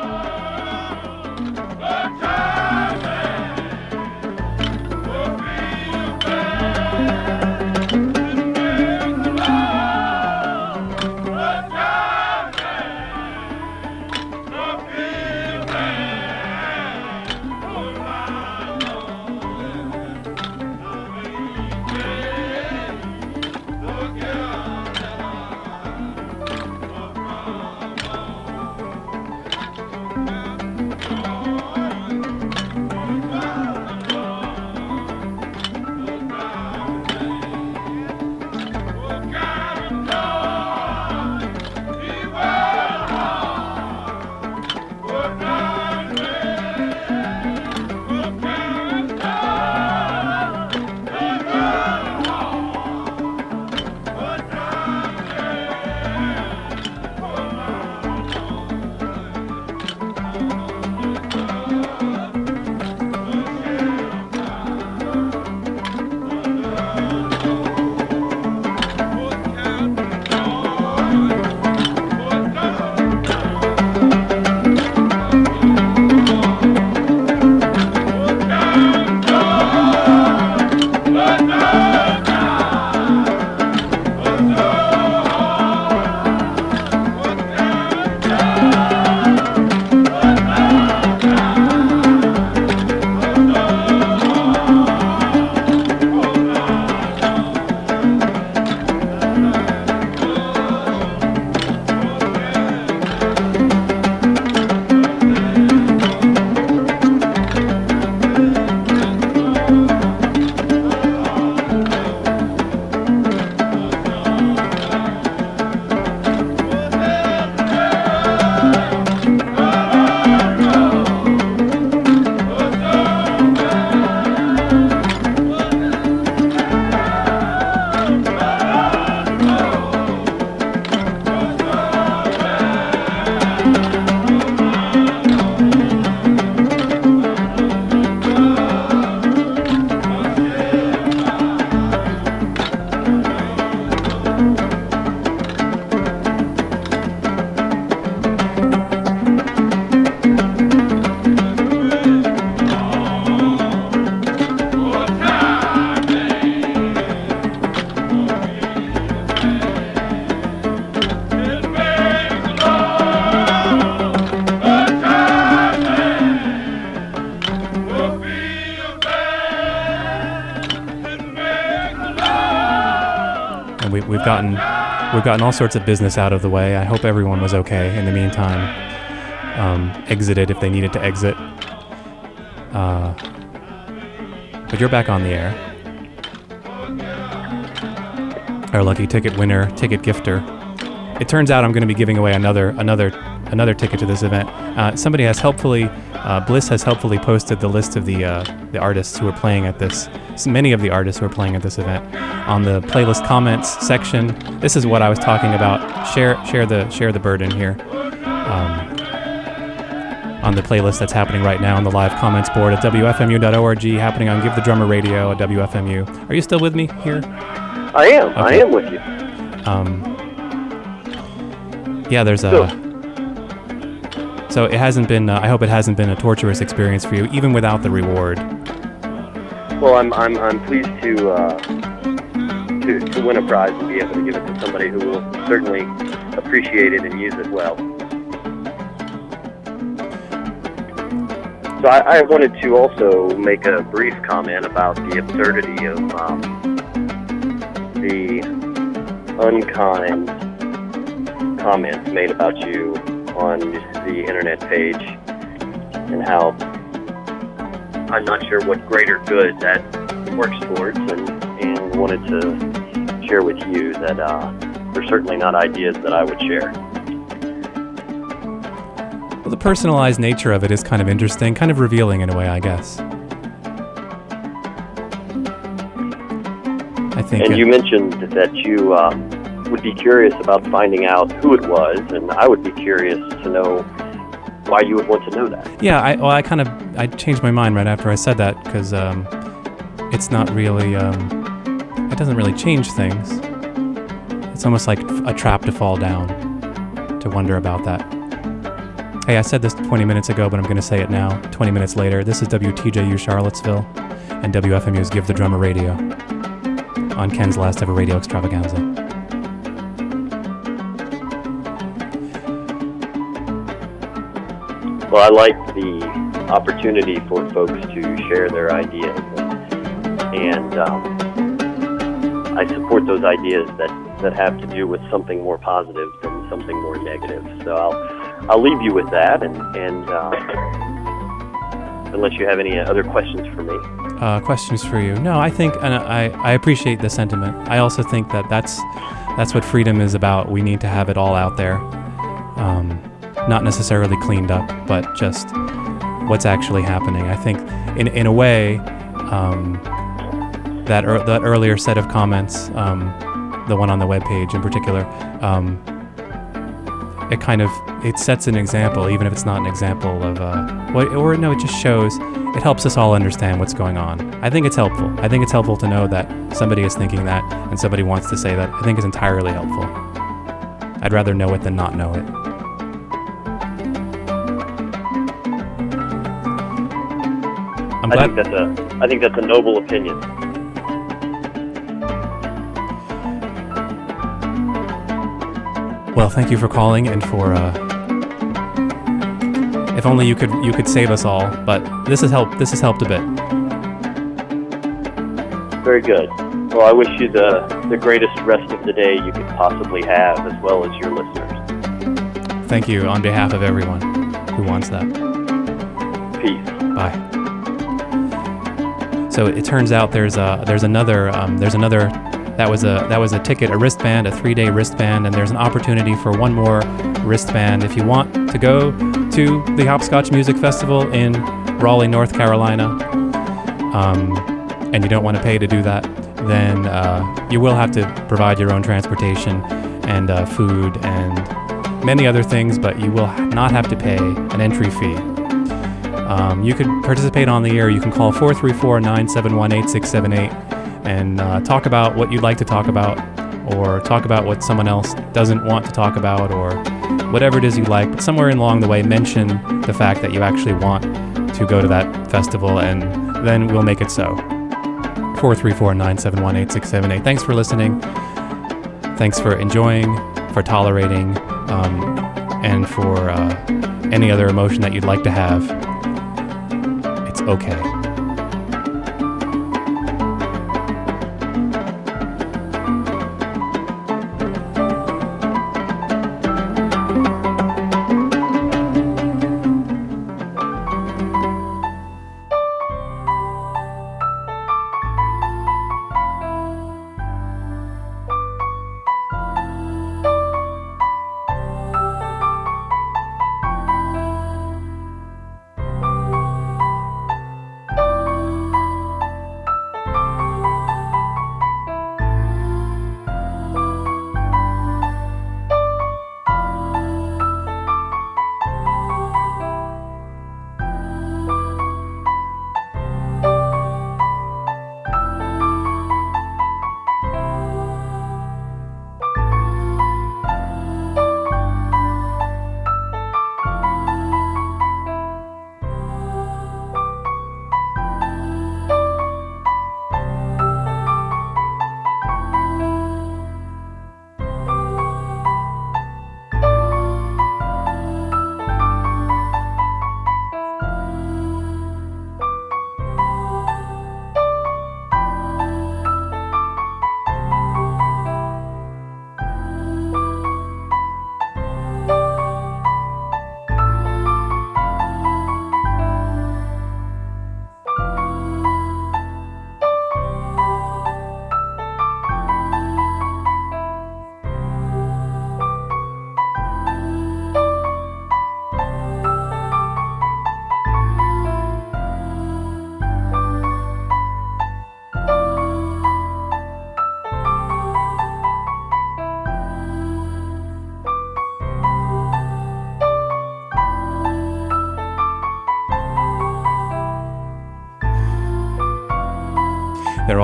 Gotten all sorts of business out of the way. I hope everyone was okay in the meantime. Um, exited if they needed to exit. Uh, but you're back on the air. Our lucky ticket winner, ticket gifter. It turns out I'm going to be giving away another another another ticket to this event. Uh, somebody has helpfully, uh, Bliss has helpfully posted the list of the uh, the artists who are playing at this. Many of the artists who are playing at this event on the playlist comments section. This is what I was talking about. Share share the share the burden here. Um, on the playlist that's happening right now on the live comments board at WFMU.org, happening on Give the Drummer Radio at WFMU. Are you still with me here? I am. I am with you. Um, yeah, there's a. So it hasn't been. Uh, I hope it hasn't been a torturous experience for you, even without the reward. Well, I'm I'm I'm pleased to uh, to to win a prize and be able to give it to somebody who will certainly appreciate it and use it well. So I, I wanted to also make a brief comment about the absurdity of um, the unkind comments made about you on the internet page and how I'm not sure what greater good that works towards, and, and wanted to share with you that uh, they're certainly not ideas that I would share. Well, the personalized nature of it is kind of interesting, kind of revealing in a way, I guess. I think. And uh, you mentioned that you um, would be curious about finding out who it was, and I would be curious to know why you would want to know that. Yeah, I well, I kind of I changed my mind right after I said that because um, it's not really um, it doesn't really change things. It's almost like a trap to fall down to wonder about that. Hey, I said this 20 minutes ago, but I'm going to say it now. 20 minutes later, this is WTJU Charlottesville, and WFMU's Give the Drummer Radio on Ken's last ever radio extravaganza. Well, I like the opportunity for folks to share their ideas, and um, I support those ideas that, that have to do with something more positive than something more negative. So I'll I'll leave you with that, and and uh, unless you have any other questions for me. uh, questions for you. No, I think, and I, I appreciate the sentiment. I also think that that's that's what freedom is about. We need to have it all out there, um, not necessarily cleaned up, but just what's actually happening. I think, in in a way, um, that er, that earlier set of comments, um, the one on the webpage in particular, um, it kind of it sets an example, even if it's not an example of uh, what, or no, it just shows. It helps us all understand what's going on. I think it's helpful. I think it's helpful to know that somebody is thinking that and somebody wants to say that. I think it's entirely helpful. I'd rather know it than not know it. I'm I glad. think that's a I think that's a noble opinion. Well, thank you for calling and for. Uh, if only you could you could save us all, but this has helped. This has helped a bit. Very good. Well, I wish you the the greatest rest of the day you could possibly have, as well as your listeners. Thank you on behalf of everyone who wants that. Peace. Bye. So it turns out there's a there's another um, there's another that was a that was a ticket a wristband a three day wristband and there's an opportunity for one more wristband if you want to go to the Hopscotch Music Festival in Raleigh, North Carolina, um, and you don't want to pay to do that, then uh, you will have to provide your own transportation and uh, food and many other things, but you will not have to pay an entry fee. Um, you could participate on the air. You can call 434 971 8678 and uh, talk about what you'd like to talk about, or talk about what someone else doesn't want to talk about, or whatever it is you like. But somewhere along the way, mention the fact that you actually want to go to that festival, and then we'll make it so. 434 971 8678. Thanks for listening. Thanks for enjoying, for tolerating, um, and for uh, any other emotion that you'd like to have. It's okay.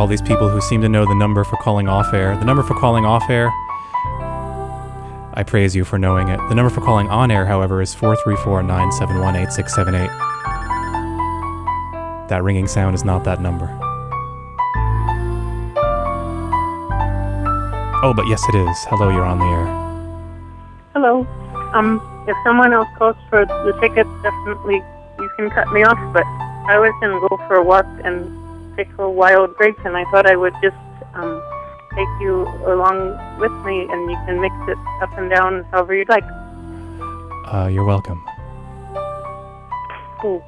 All these people who seem to know the number for calling off air. The number for calling off air, I praise you for knowing it. The number for calling on air, however, is 434 971 8678. That ringing sound is not that number. Oh, but yes, it is. Hello, you're on the air. Hello. Um, if someone else calls for the tickets, definitely you can cut me off. But I was gonna go for a walk and pick a wild grapes, and I thought I would just um take you along with me, and you can mix it up and down however you'd like. Uh, you're welcome. Cool.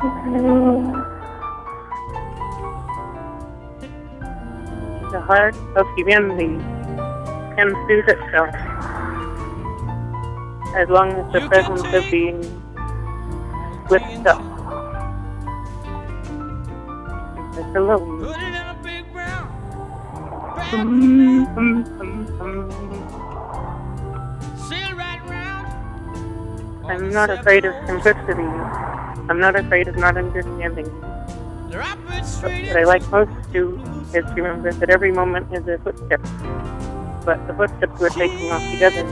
The heart of humanity can soothe itself as long as the presence of being with self is alone. I'm not afraid of simplicity. I'm not afraid of not understanding. What I like most to do is to remember that every moment is a footstep. But the footsteps we're taking off together.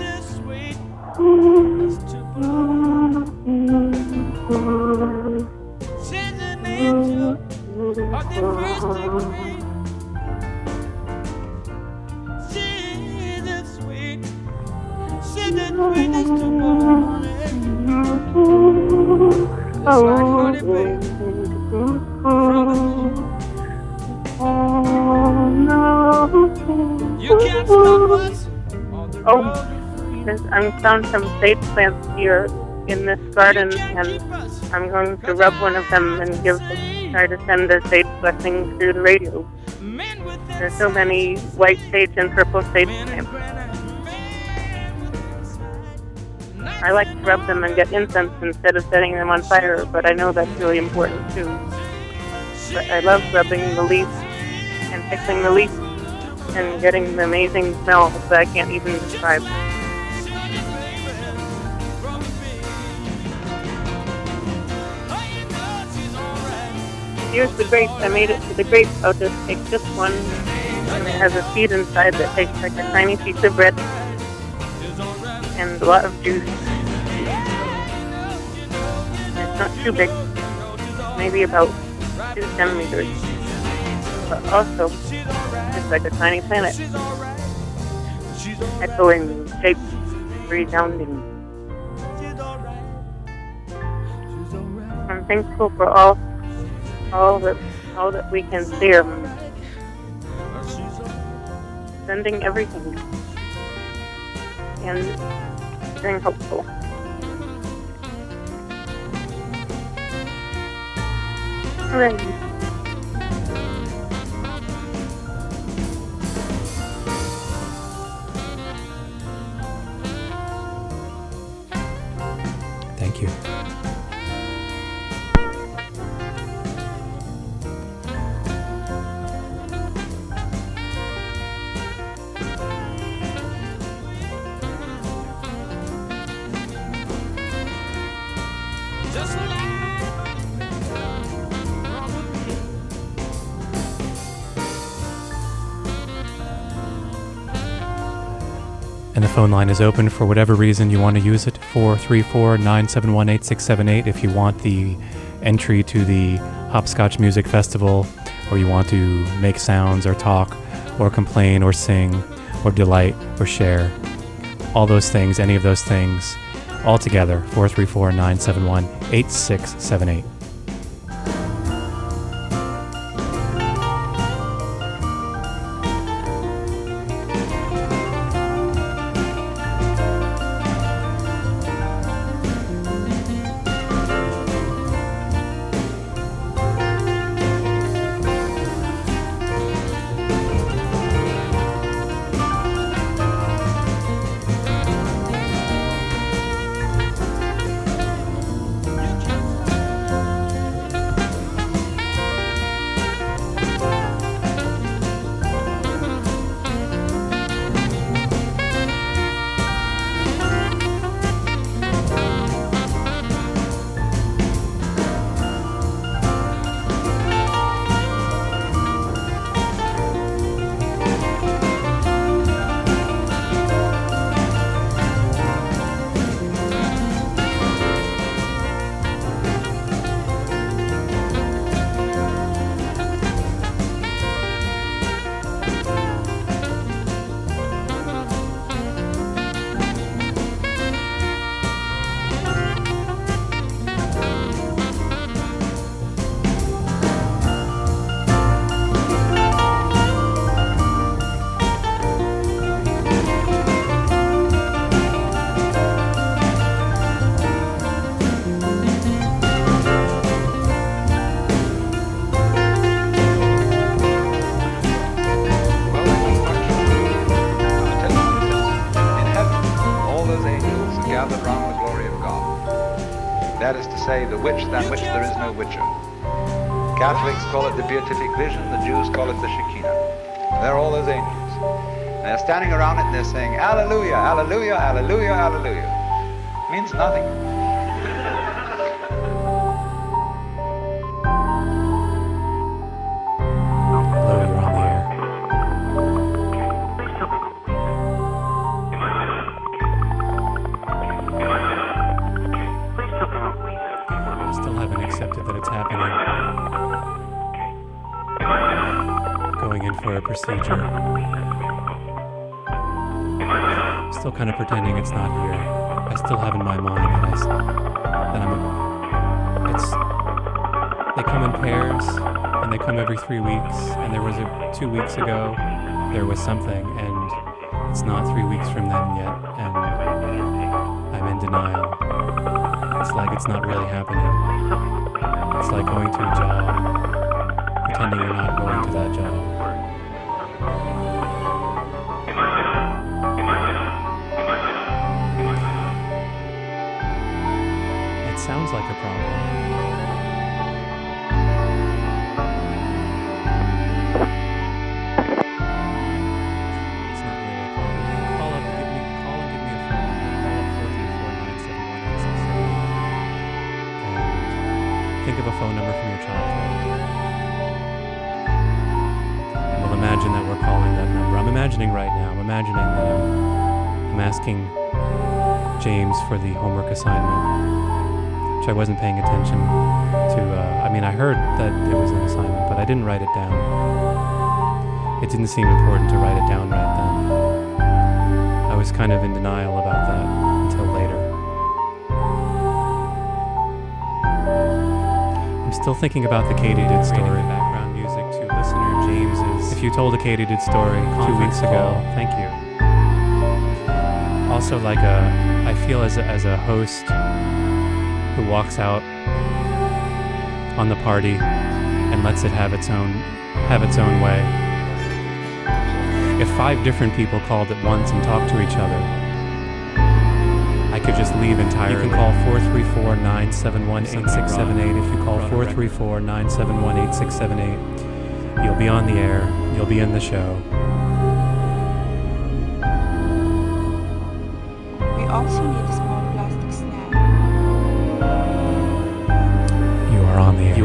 Oh, there's, I'm found some sage plants here in this garden, and I'm going to rub one of them and give try to send a sage blessing through the radio. There's so many white sage and purple sage plants. I like to rub them and get incense instead of setting them on fire, but I know that's really important too. But I love rubbing the leaves and pickling the leaves and getting the amazing smell that I can't even describe. Here's the grape. I made it to the grape. I'll just take this one, and it has a seed inside that tastes like a tiny piece of bread and a lot of juice. It's not too big, maybe about two centimeters, but also it's like a tiny planet, echoing, shaped, resounding. I'm thankful for all, all that, all that we can see. Sending everything and being. Hooray. Thank you. Phone line is open for whatever reason you want to use it 434 971 8678 if you want the entry to the Hopscotch Music Festival, or you want to make sounds or talk or complain or sing or delight or share. All those things, any of those things, all together 434 971 8678. Witch than which there is no witcher. Catholics call it the beatific vision, the Jews call it the Shekinah. They're all those angels. And they're standing around it and they're saying, Alleluia, Alleluia, Alleluia, Alleluia. Means nothing. It's not here. I still have in my mind that, I, that I'm a, it's they come in pairs and they come every three weeks and there was a two weeks ago there was something and it's not three weeks from then yet and i'm in denial. It's like it's not really happening. It's like going to a job pretending you're not going to that job six seven eight. And think of a phone number from your childhood. We'll imagine that we're calling that number. I'm imagining right now. I'm imagining that I'm, I'm asking James for the homework assignment, I wasn't paying attention to. Uh, I mean, I heard that it was an assignment, but I didn't write it down. It didn't seem important to write it down right then. I was kind of in denial about that until later. I'm still thinking about the Katydid story. Background music to listener James's. If you told a Katydid story two weeks ago, thank you. Also, like a, I feel as a, as a host who walks out on the party and lets it have its own have its own way. If five different people called at once and talked to each other, I could just leave entirely. You can call 434 971 8678. If you call 434 971 8678, you'll be on the air, you'll be in the show. We also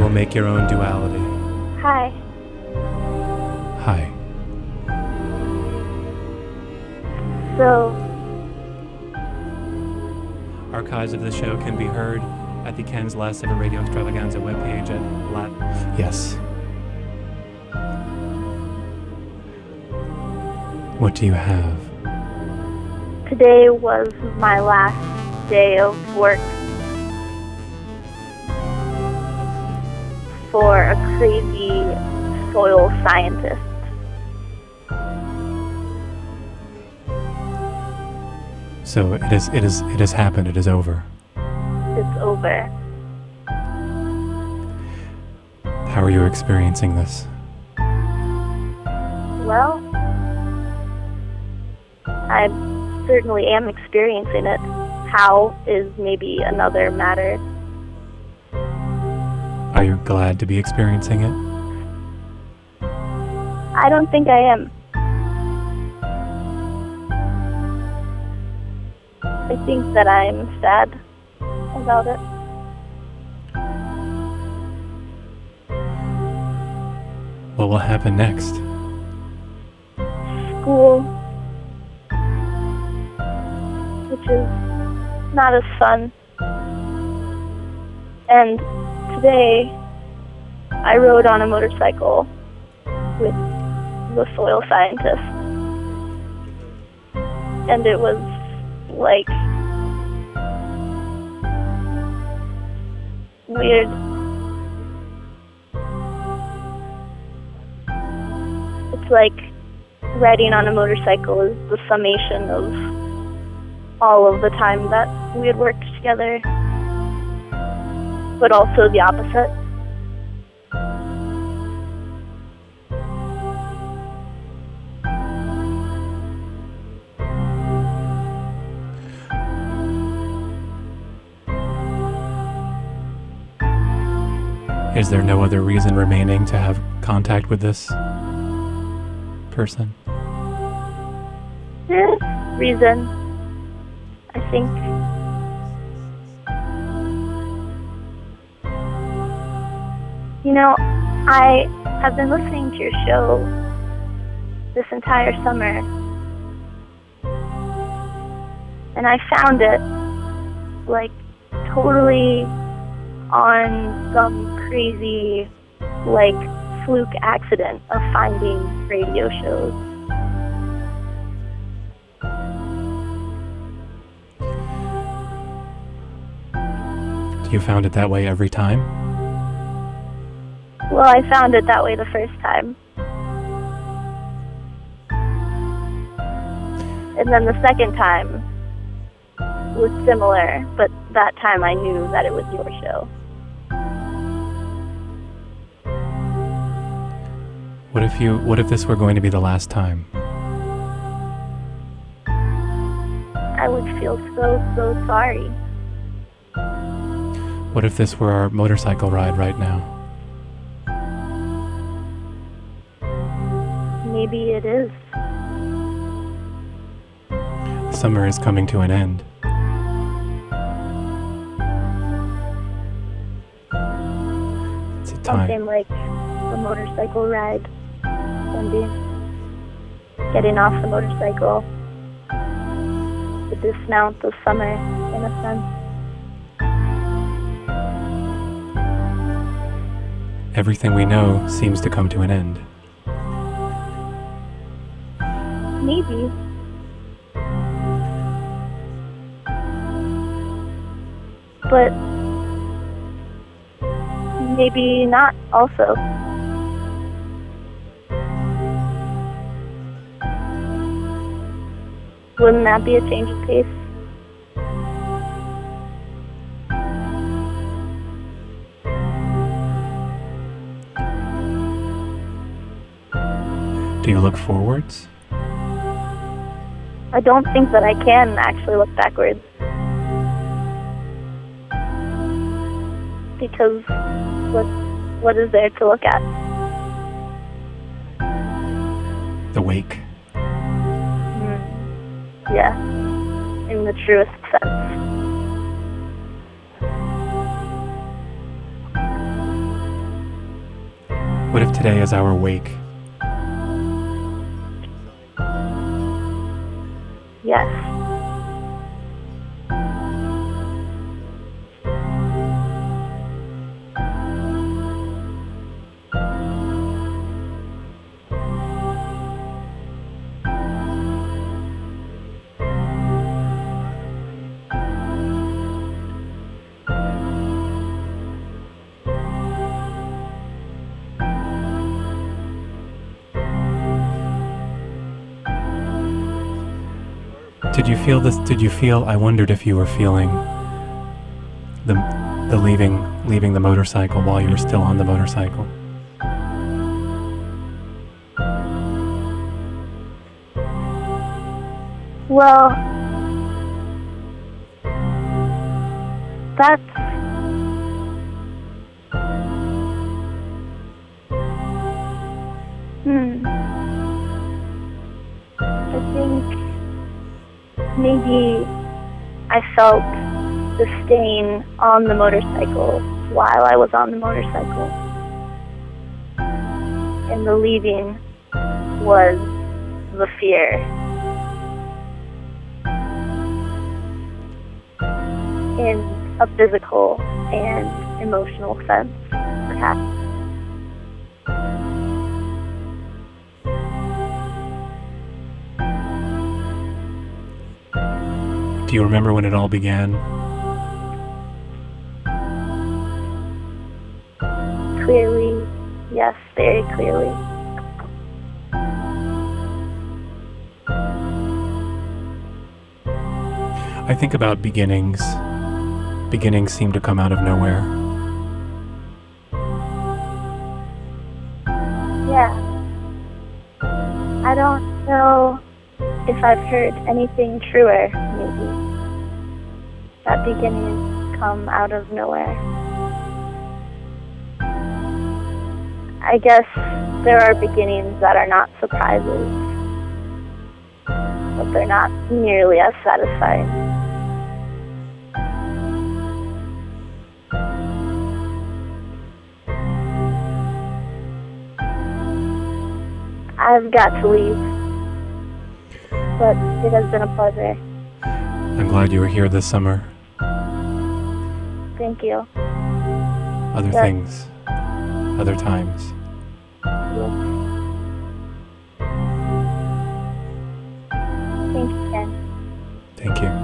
will make your own duality. Hi. Hi. So, Archives of the show can be heard at the Ken's Last Ever Radio Extravaganza webpage at Lat. Yes. What do you have? today was my last day of work crazy soil scientist. So it is. It is. It has happened. It is over. It's over. How are you experiencing this? Well, I certainly am experiencing it. How is maybe another matter. Are you glad to be experiencing it? I don't think I am. I think that I'm sad about it. What will happen next? School, which is not as fun. And today, I rode on a motorcycle with the soil scientist. And it was like weird. It's like riding on a motorcycle is the summation of all of the time that we had worked together, but also the opposite. Is there no other reason remaining to have contact with this person? Reason. I think. You know, I have been listening to your show this entire summer, and I found it like totally on some crazy, like, fluke accident of finding radio shows. You found it that way every time? Well, I found it that way the first time. And then the second time was similar, but that time I knew that it was your show. What if you what if this were going to be the last time? I would feel so, so sorry. What if this were our motorcycle ride right now? Maybe it is. Summer is coming to an end. It's a time. Something like a motorcycle ride. Maybe getting off the motorcycle. The dismount of summer, in a sense. Everything we know seems to come to an end. Maybe. But maybe not also. Wouldn't that be a change of pace? Do you look forwards? I don't think that I can actually look backwards. Because what what is there to look at? The wake. Hmm. Yeah. In the truest sense. What if today is our wake? Yes. Did you feel this? Did you feel? I wondered if you were feeling the the leaving leaving the motorcycle while you were still on the motorcycle. Well, that's maybe I felt the stain on the motorcycle while I was on the motorcycle. And the leaving was the fear. In a physical and emotional sense, perhaps. Do you remember when it all began? Clearly, yes, very clearly. I think about beginnings. Beginnings seem to come out of nowhere. Yeah. I don't know if I've heard anything truer, maybe. That beginnings come out of nowhere. I guess there are beginnings that are not surprises, but they're not nearly as satisfying. I've got to leave, but it has been a pleasure. I'm glad you were here this summer. Thank you. Other things, other times. Thank you, Ken. Thank you.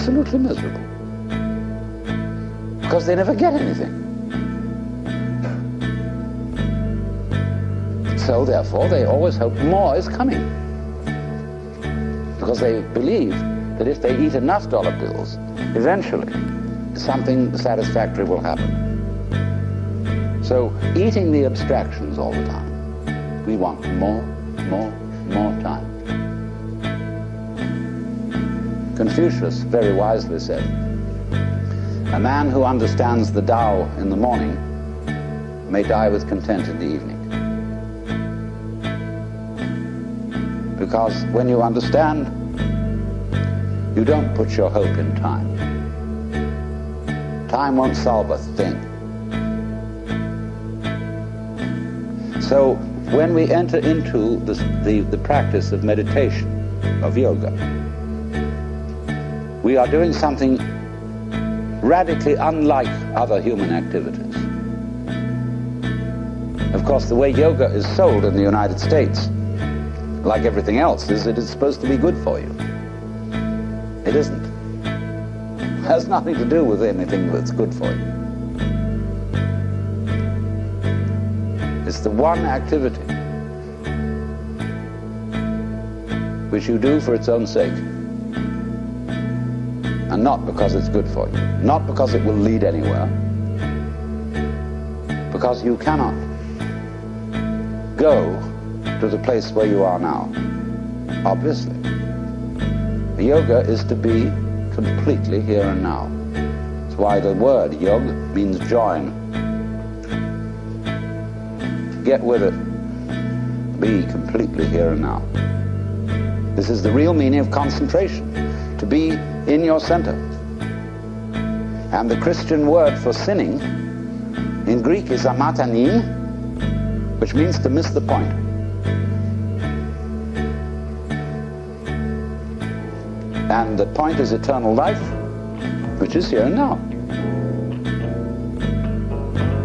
Absolutely miserable. Because they never get anything. So therefore, they always hope more is coming. Because they believe that if they eat enough dollar bills, eventually something satisfactory will happen. So eating the abstractions all the time, we want more, Confucius very wisely said, a man who understands the Tao in the morning may die with content in the evening. Because when you understand, you don't put your hope in time. Time won't solve a thing. So when we enter into the, the, the practice of meditation, of yoga, we are doing something radically unlike other human activities. Of course, the way yoga is sold in the United States, like everything else, is that it's supposed to be good for you. It isn't It has nothing to do with anything that's good for you. It's the one activity which you do for its own sake and not because it's good for you, not because it will lead anywhere, because you cannot go to the place where you are now, obviously. Yoga is to be completely here and now. That's why the word yog means join. Get with it. Be completely here and now. This is the real meaning of concentration, to be in your center. And the Christian word for sinning in Greek is amatani, which means to miss the point. And the point is eternal life, which is here and now.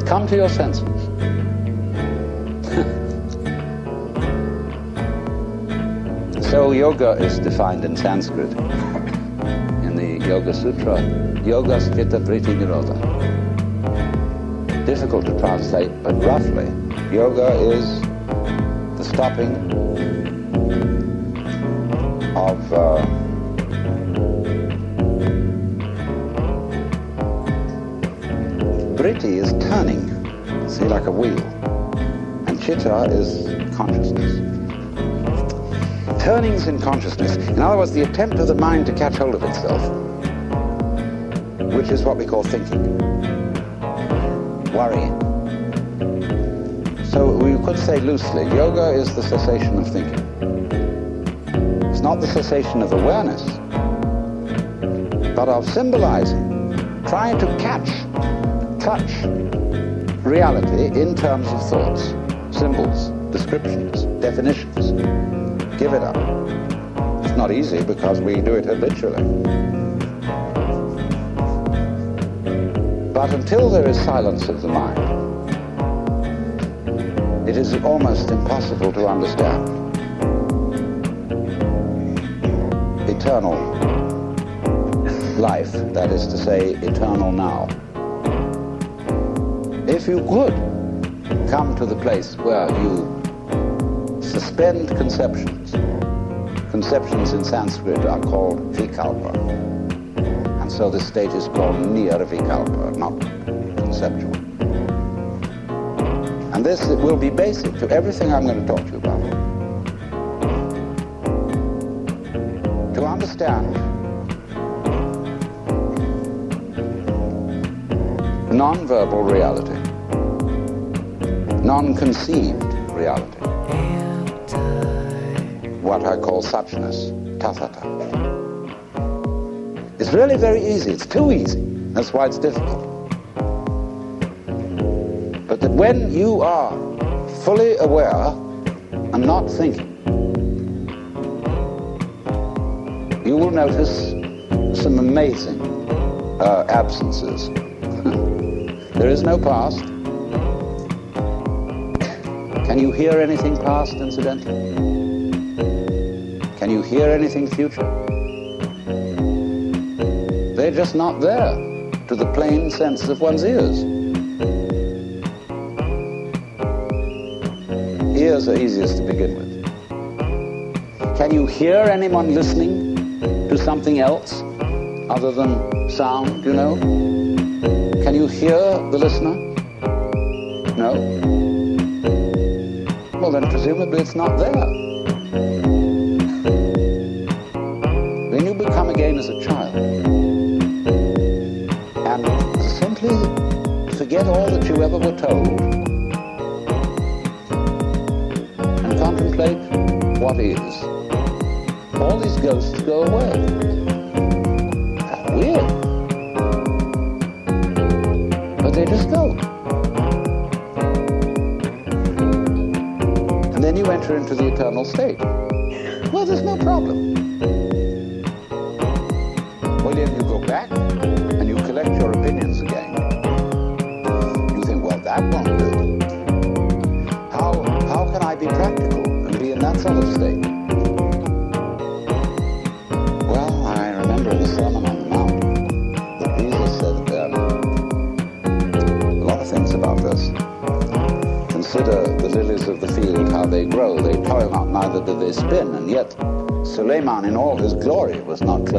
Come to your senses. so yoga is defined in Sanskrit Yoga Sutra. Yoga Chitta Vritti. Difficult to translate, but roughly, yoga is the stopping of uh, is turning, see, like a wheel. And chitta is consciousness. Turnings in consciousness. In other words, the attempt of the mind to catch hold of itself, which is what we call thinking, worrying. So we could say loosely, yoga is the cessation of thinking. It's not the cessation of awareness, but of symbolizing, trying to catch touch reality in terms of thoughts, symbols, descriptions, definitions. Give it up. It's not easy because we do it habitually. But until there is silence of the mind, it is almost impossible to understand eternal life, that is to say, eternal now if you could come to the place where you suspend conceptions, conceptions in Sanskrit are called vikalpa. So this state is called nirvikalpa, not conceptual. And this will be basic to everything I'm going to talk to you about. To understand non-verbal reality, non-conceived reality, what I call suchness, tathata. Really very easy. It's too easy. That's why it's difficult. But that when you are fully aware and not thinking, you will notice some amazing uh, absences there is no past. Can you hear anything past, incidentally? Can you hear anything future? Just not there to the plain sense of one's ears. Ears are easiest to begin with. Can you hear anyone listening to something else other than sound, you know? Can you hear the listener? No? Well, then presumably it's not there. When you become again as a child forget all that you ever were told and contemplate what is, all these ghosts go away. Weird. But they just go. And then you enter into the eternal state.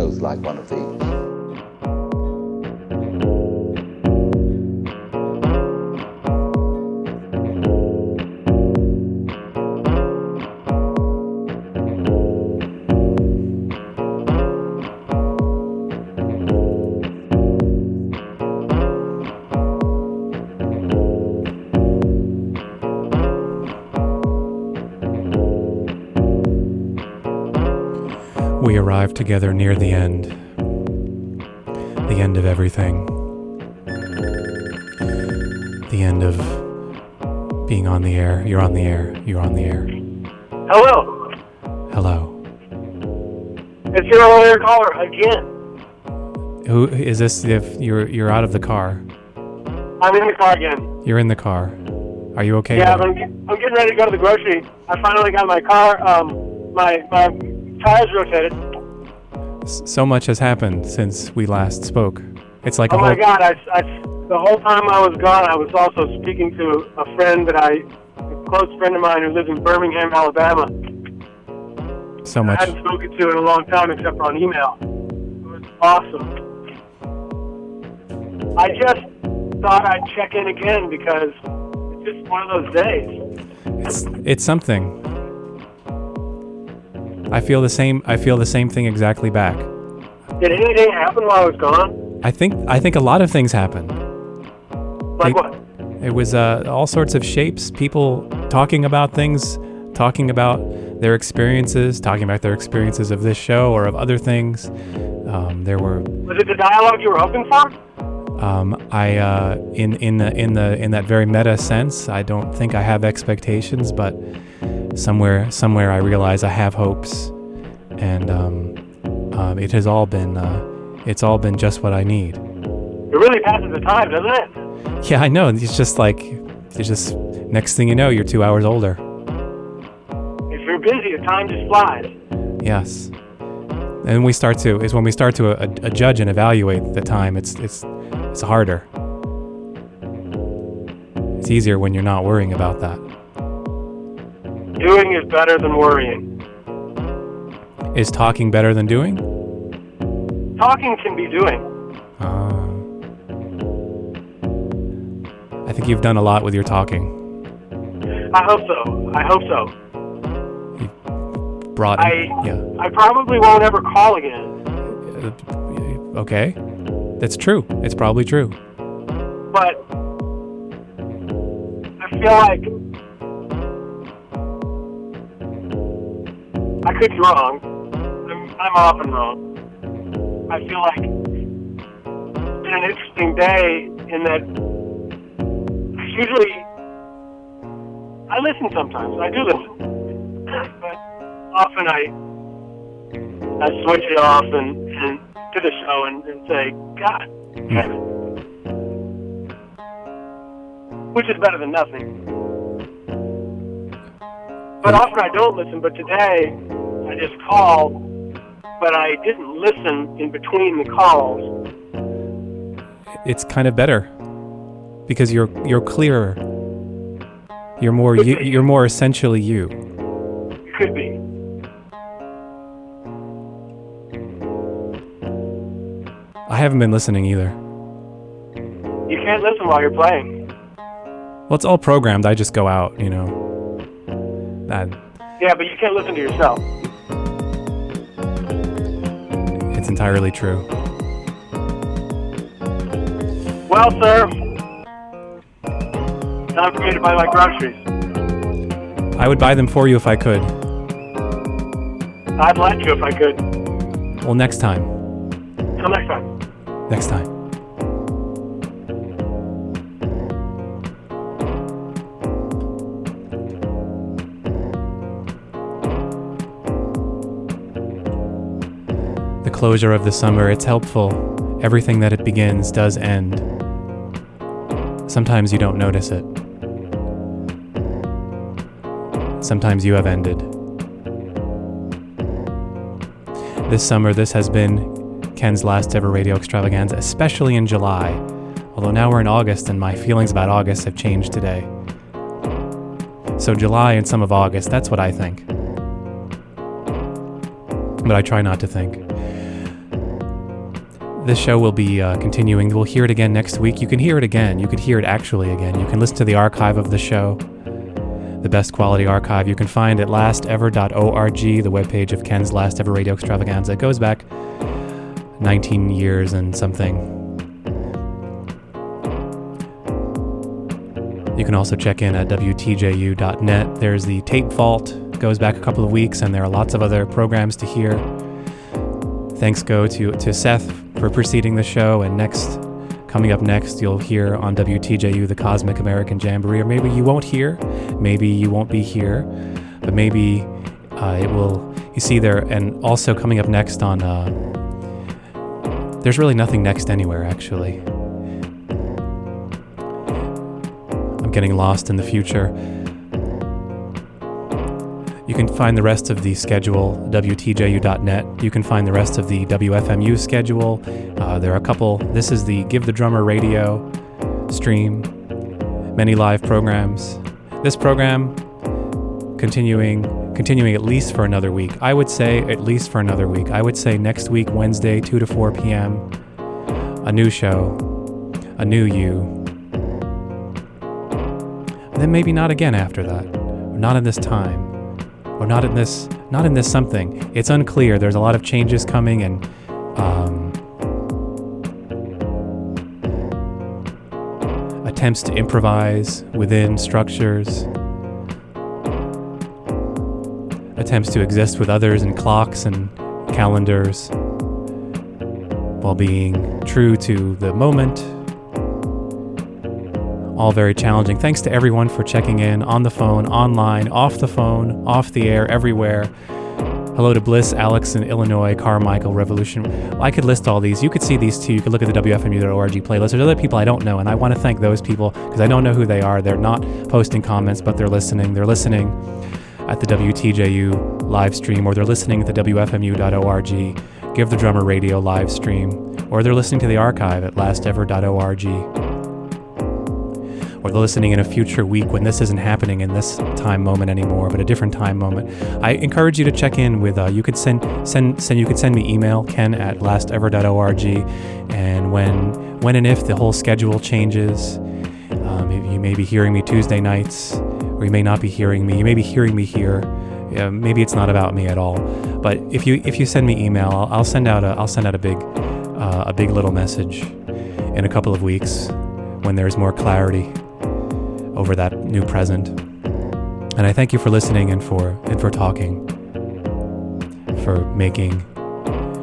Was like one of together near the end. The end of everything. The end of being on the air. You're on the air. You're on the air. Hello. Hello. It's your earlier caller again. Who is this? If you're you're out of the car, I'm in the car again. you're in the car. Are you okay? yeah. I'm, I'm getting ready to go to the grocery. I finally got my car. Um, my my tires rotated. So much has happened since we last spoke. It's like oh my. God! I, I, the whole time I was gone, I was also speaking to a friend that I, a close friend of mine who lives in Birmingham, Alabama. So much. I hadn't spoken to in a long time except on email. It was awesome. I just thought I'd check in again because it's just one of those days. It's it's something. I feel the same. I feel the same thing exactly back. Did anything happen while I was gone? I think I think a lot of things happened. Like They- what? It was uh, all sorts of shapes. People talking about things, talking about their experiences, talking about their experiences of this show or of other things. Um, there were Was it the dialogue you were hoping for? um, I uh, in in the in the in that very meta sense. I don't think I have expectations, but somewhere somewhere I realize I have hopes, and um, um, it has all been uh, it's all been just what I need. It really passes the time, doesn't it? Yeah, I know. It's just like it's just next thing you know, you're two hours older. If you're busy, the time just flies. Yes. And we start to is when we start to uh, uh, judge and evaluate the time. It's it's it's harder. It's easier when you're not worrying about that. Doing is better than worrying. Is talking better than doing? Talking can be doing. Uh, I think you've done a lot with your talking. I hope so. I hope so. Brought I yeah. I probably won't ever call again. Okay. That's true. It's probably true. but I feel like I could be wrong. I'm, I'm often wrong. I feel like it's been an interesting day in that usually I listen sometimes. I do listen, but often I I switch it off and, and to the show and, and say, God, damn it." which is better than nothing. But often I don't listen. But today, I just called, but I didn't listen in between the calls. It's kind of better because you're you're clearer. You're more you, you're more essentially you. Could be. I haven't been listening either. You can't listen while you're playing. Well, it's all programmed. I just go out, you know. That Yeah, but you can't listen to yourself. it's entirely true. Well, sir, time for me to buy my groceries. I would buy them for you if I could. I'd let you if I could. Well, next time. Till next time. Next time. Closure of the summer, it's helpful. Everything that it begins does end. Sometimes you don't notice it. Sometimes you have ended. This summer, this has been Ken's last ever radio extravaganza, especially in July. Although now we're in August and my feelings about August have changed today. So, July and some of August, that's what I think. But I try not to think. This show will be uh, continuing. We'll hear it again next week. You can hear it again. You could hear it actually again. You can listen to the archive of the show, the best quality archive you can find at lastever.org, the webpage of Ken's last ever radio extravaganza. It goes back 19 years and something. You can also check in at WTJU.net. There's the tape vault, it goes back a couple of weeks, and there are lots of other programs to hear. Thanks go to, to Seth for preceding the show, and next, coming up next, you'll hear on WTJU the Cosmic American Jamboree, or maybe you won't hear, maybe you won't be here, but maybe uh, it will. You see there, and also coming up next on. Uh, there's really nothing next anywhere, actually. I'm getting lost in the future. You can find the rest of the schedule WTJU.net. You can find the rest of the WFMU schedule. Uh, there are a couple. This is the Give the Drummer Radio stream. Many live programs. This program continuing continuing at least for another week. I would say at least for another week. I would say next week Wednesday 2 to 4 p.m. a new show, a new you. And then maybe not again after that. Not in this time. Or not in this not in this something. It's unclear. There's a lot of changes coming and um, attempts to improvise within structures attempts to exist with others in clocks and calendars while being true to the moment. All very challenging. Thanks to everyone for checking in on the phone, online, off the phone, off the air, everywhere. Hello to Bliss, Alex in Illinois, Carmichael, Revolution. I could list all these. You could see these too. You could look at the WFMU.org playlist. There's other people I don't know, and I want to thank those people because I don't know who they are. They're not posting comments, but they're listening. They're listening at the WTJU live stream, or they're listening at the WFMU.org, Give the Drummer Radio live stream, or they're listening to the archive at lastever.org, or listening in a future week when this isn't happening in this time moment anymore, but a different time moment. I encourage you to check in with. Uh, you could send send send. You could send me email ken at lastever.org, and when when and if the whole schedule changes, um, you may be hearing me Tuesday nights or you may not be hearing me. You may be hearing me here. Maybe it's not about me at all. But if you if you send me email, I'll, I'll send out a I'll send out a big uh, a big little message in a couple of weeks when there's more clarity over that new present. And I thank you for listening and for and for talking, for making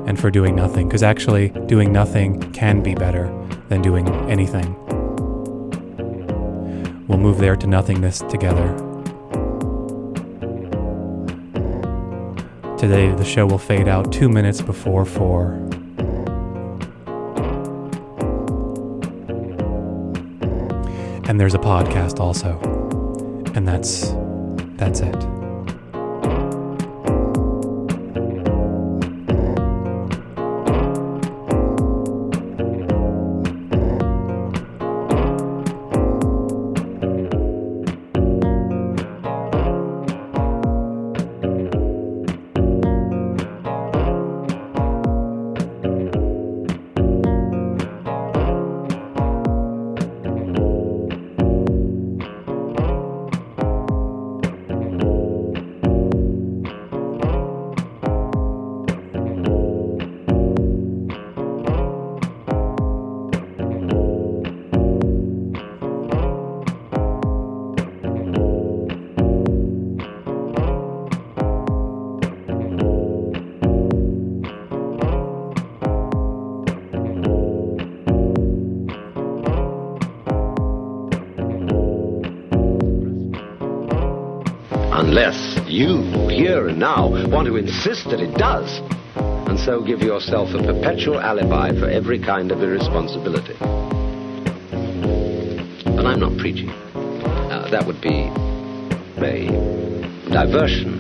and for doing nothing. Because actually, doing nothing can be better than doing anything. We'll move there to nothingness together. Today, the show will fade out two minutes before four. And there's a podcast also. And that's that's it. And now, want to insist that it does, and so give yourself a perpetual alibi for every kind of irresponsibility. But I'm not preaching. Uh, that would be a diversion.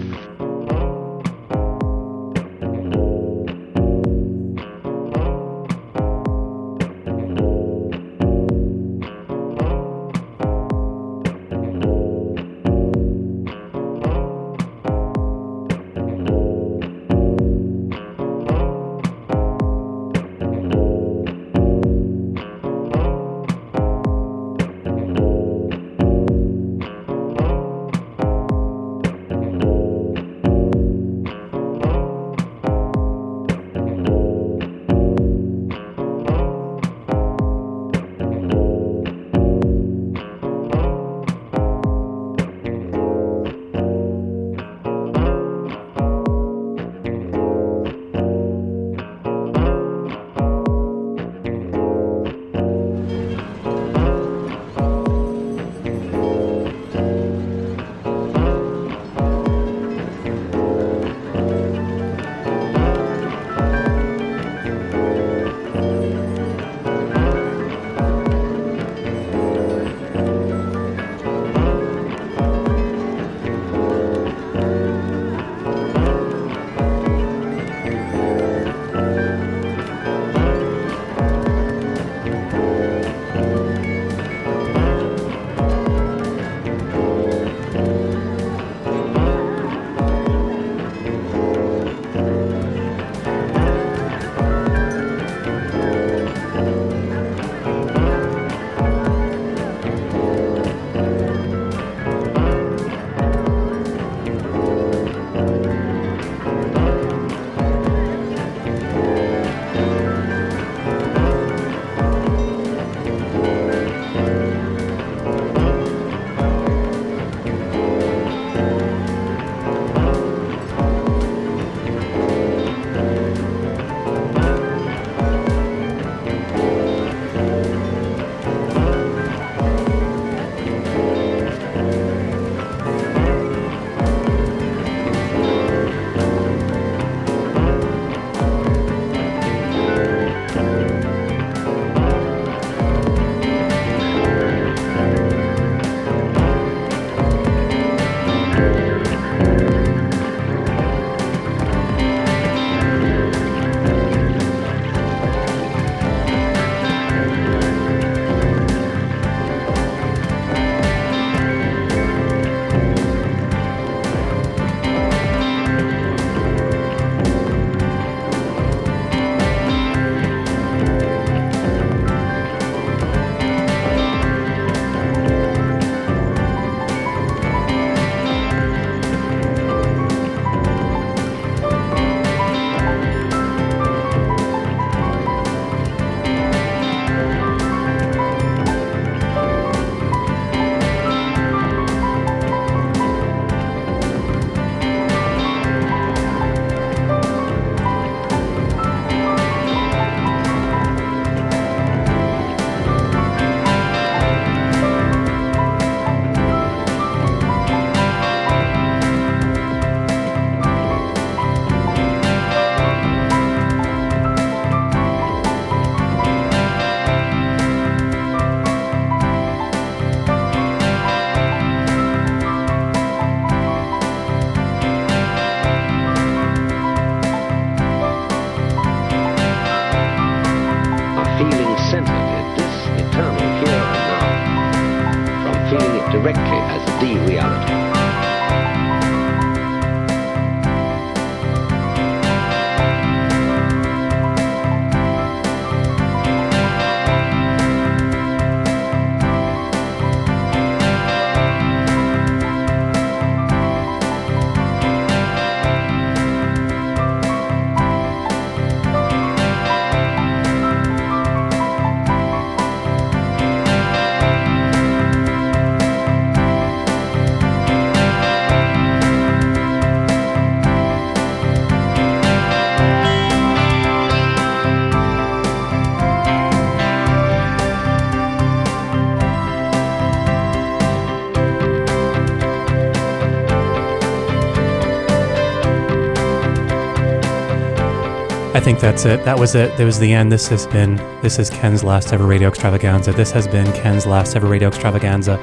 Think that's it. That was it. That was the end. This has been this is Ken's last ever radio extravaganza. This has been Ken's last ever radio extravaganza.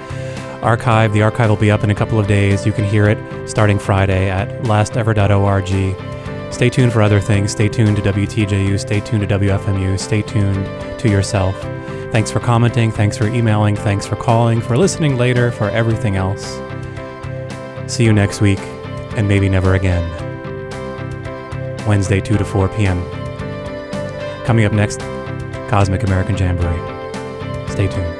Archive. The archive will be up in a couple of days. You can hear it starting Friday at lastever.org. Stay tuned for other things. Stay tuned to WTJU. Stay tuned to WFMU. Stay tuned to yourself. Thanks for commenting. Thanks for emailing. Thanks for calling. For listening later. For everything else. See you next week, and maybe never again. Wednesday, 2 to 4 p.m. Coming up next, Cosmic American Jamboree. Stay tuned.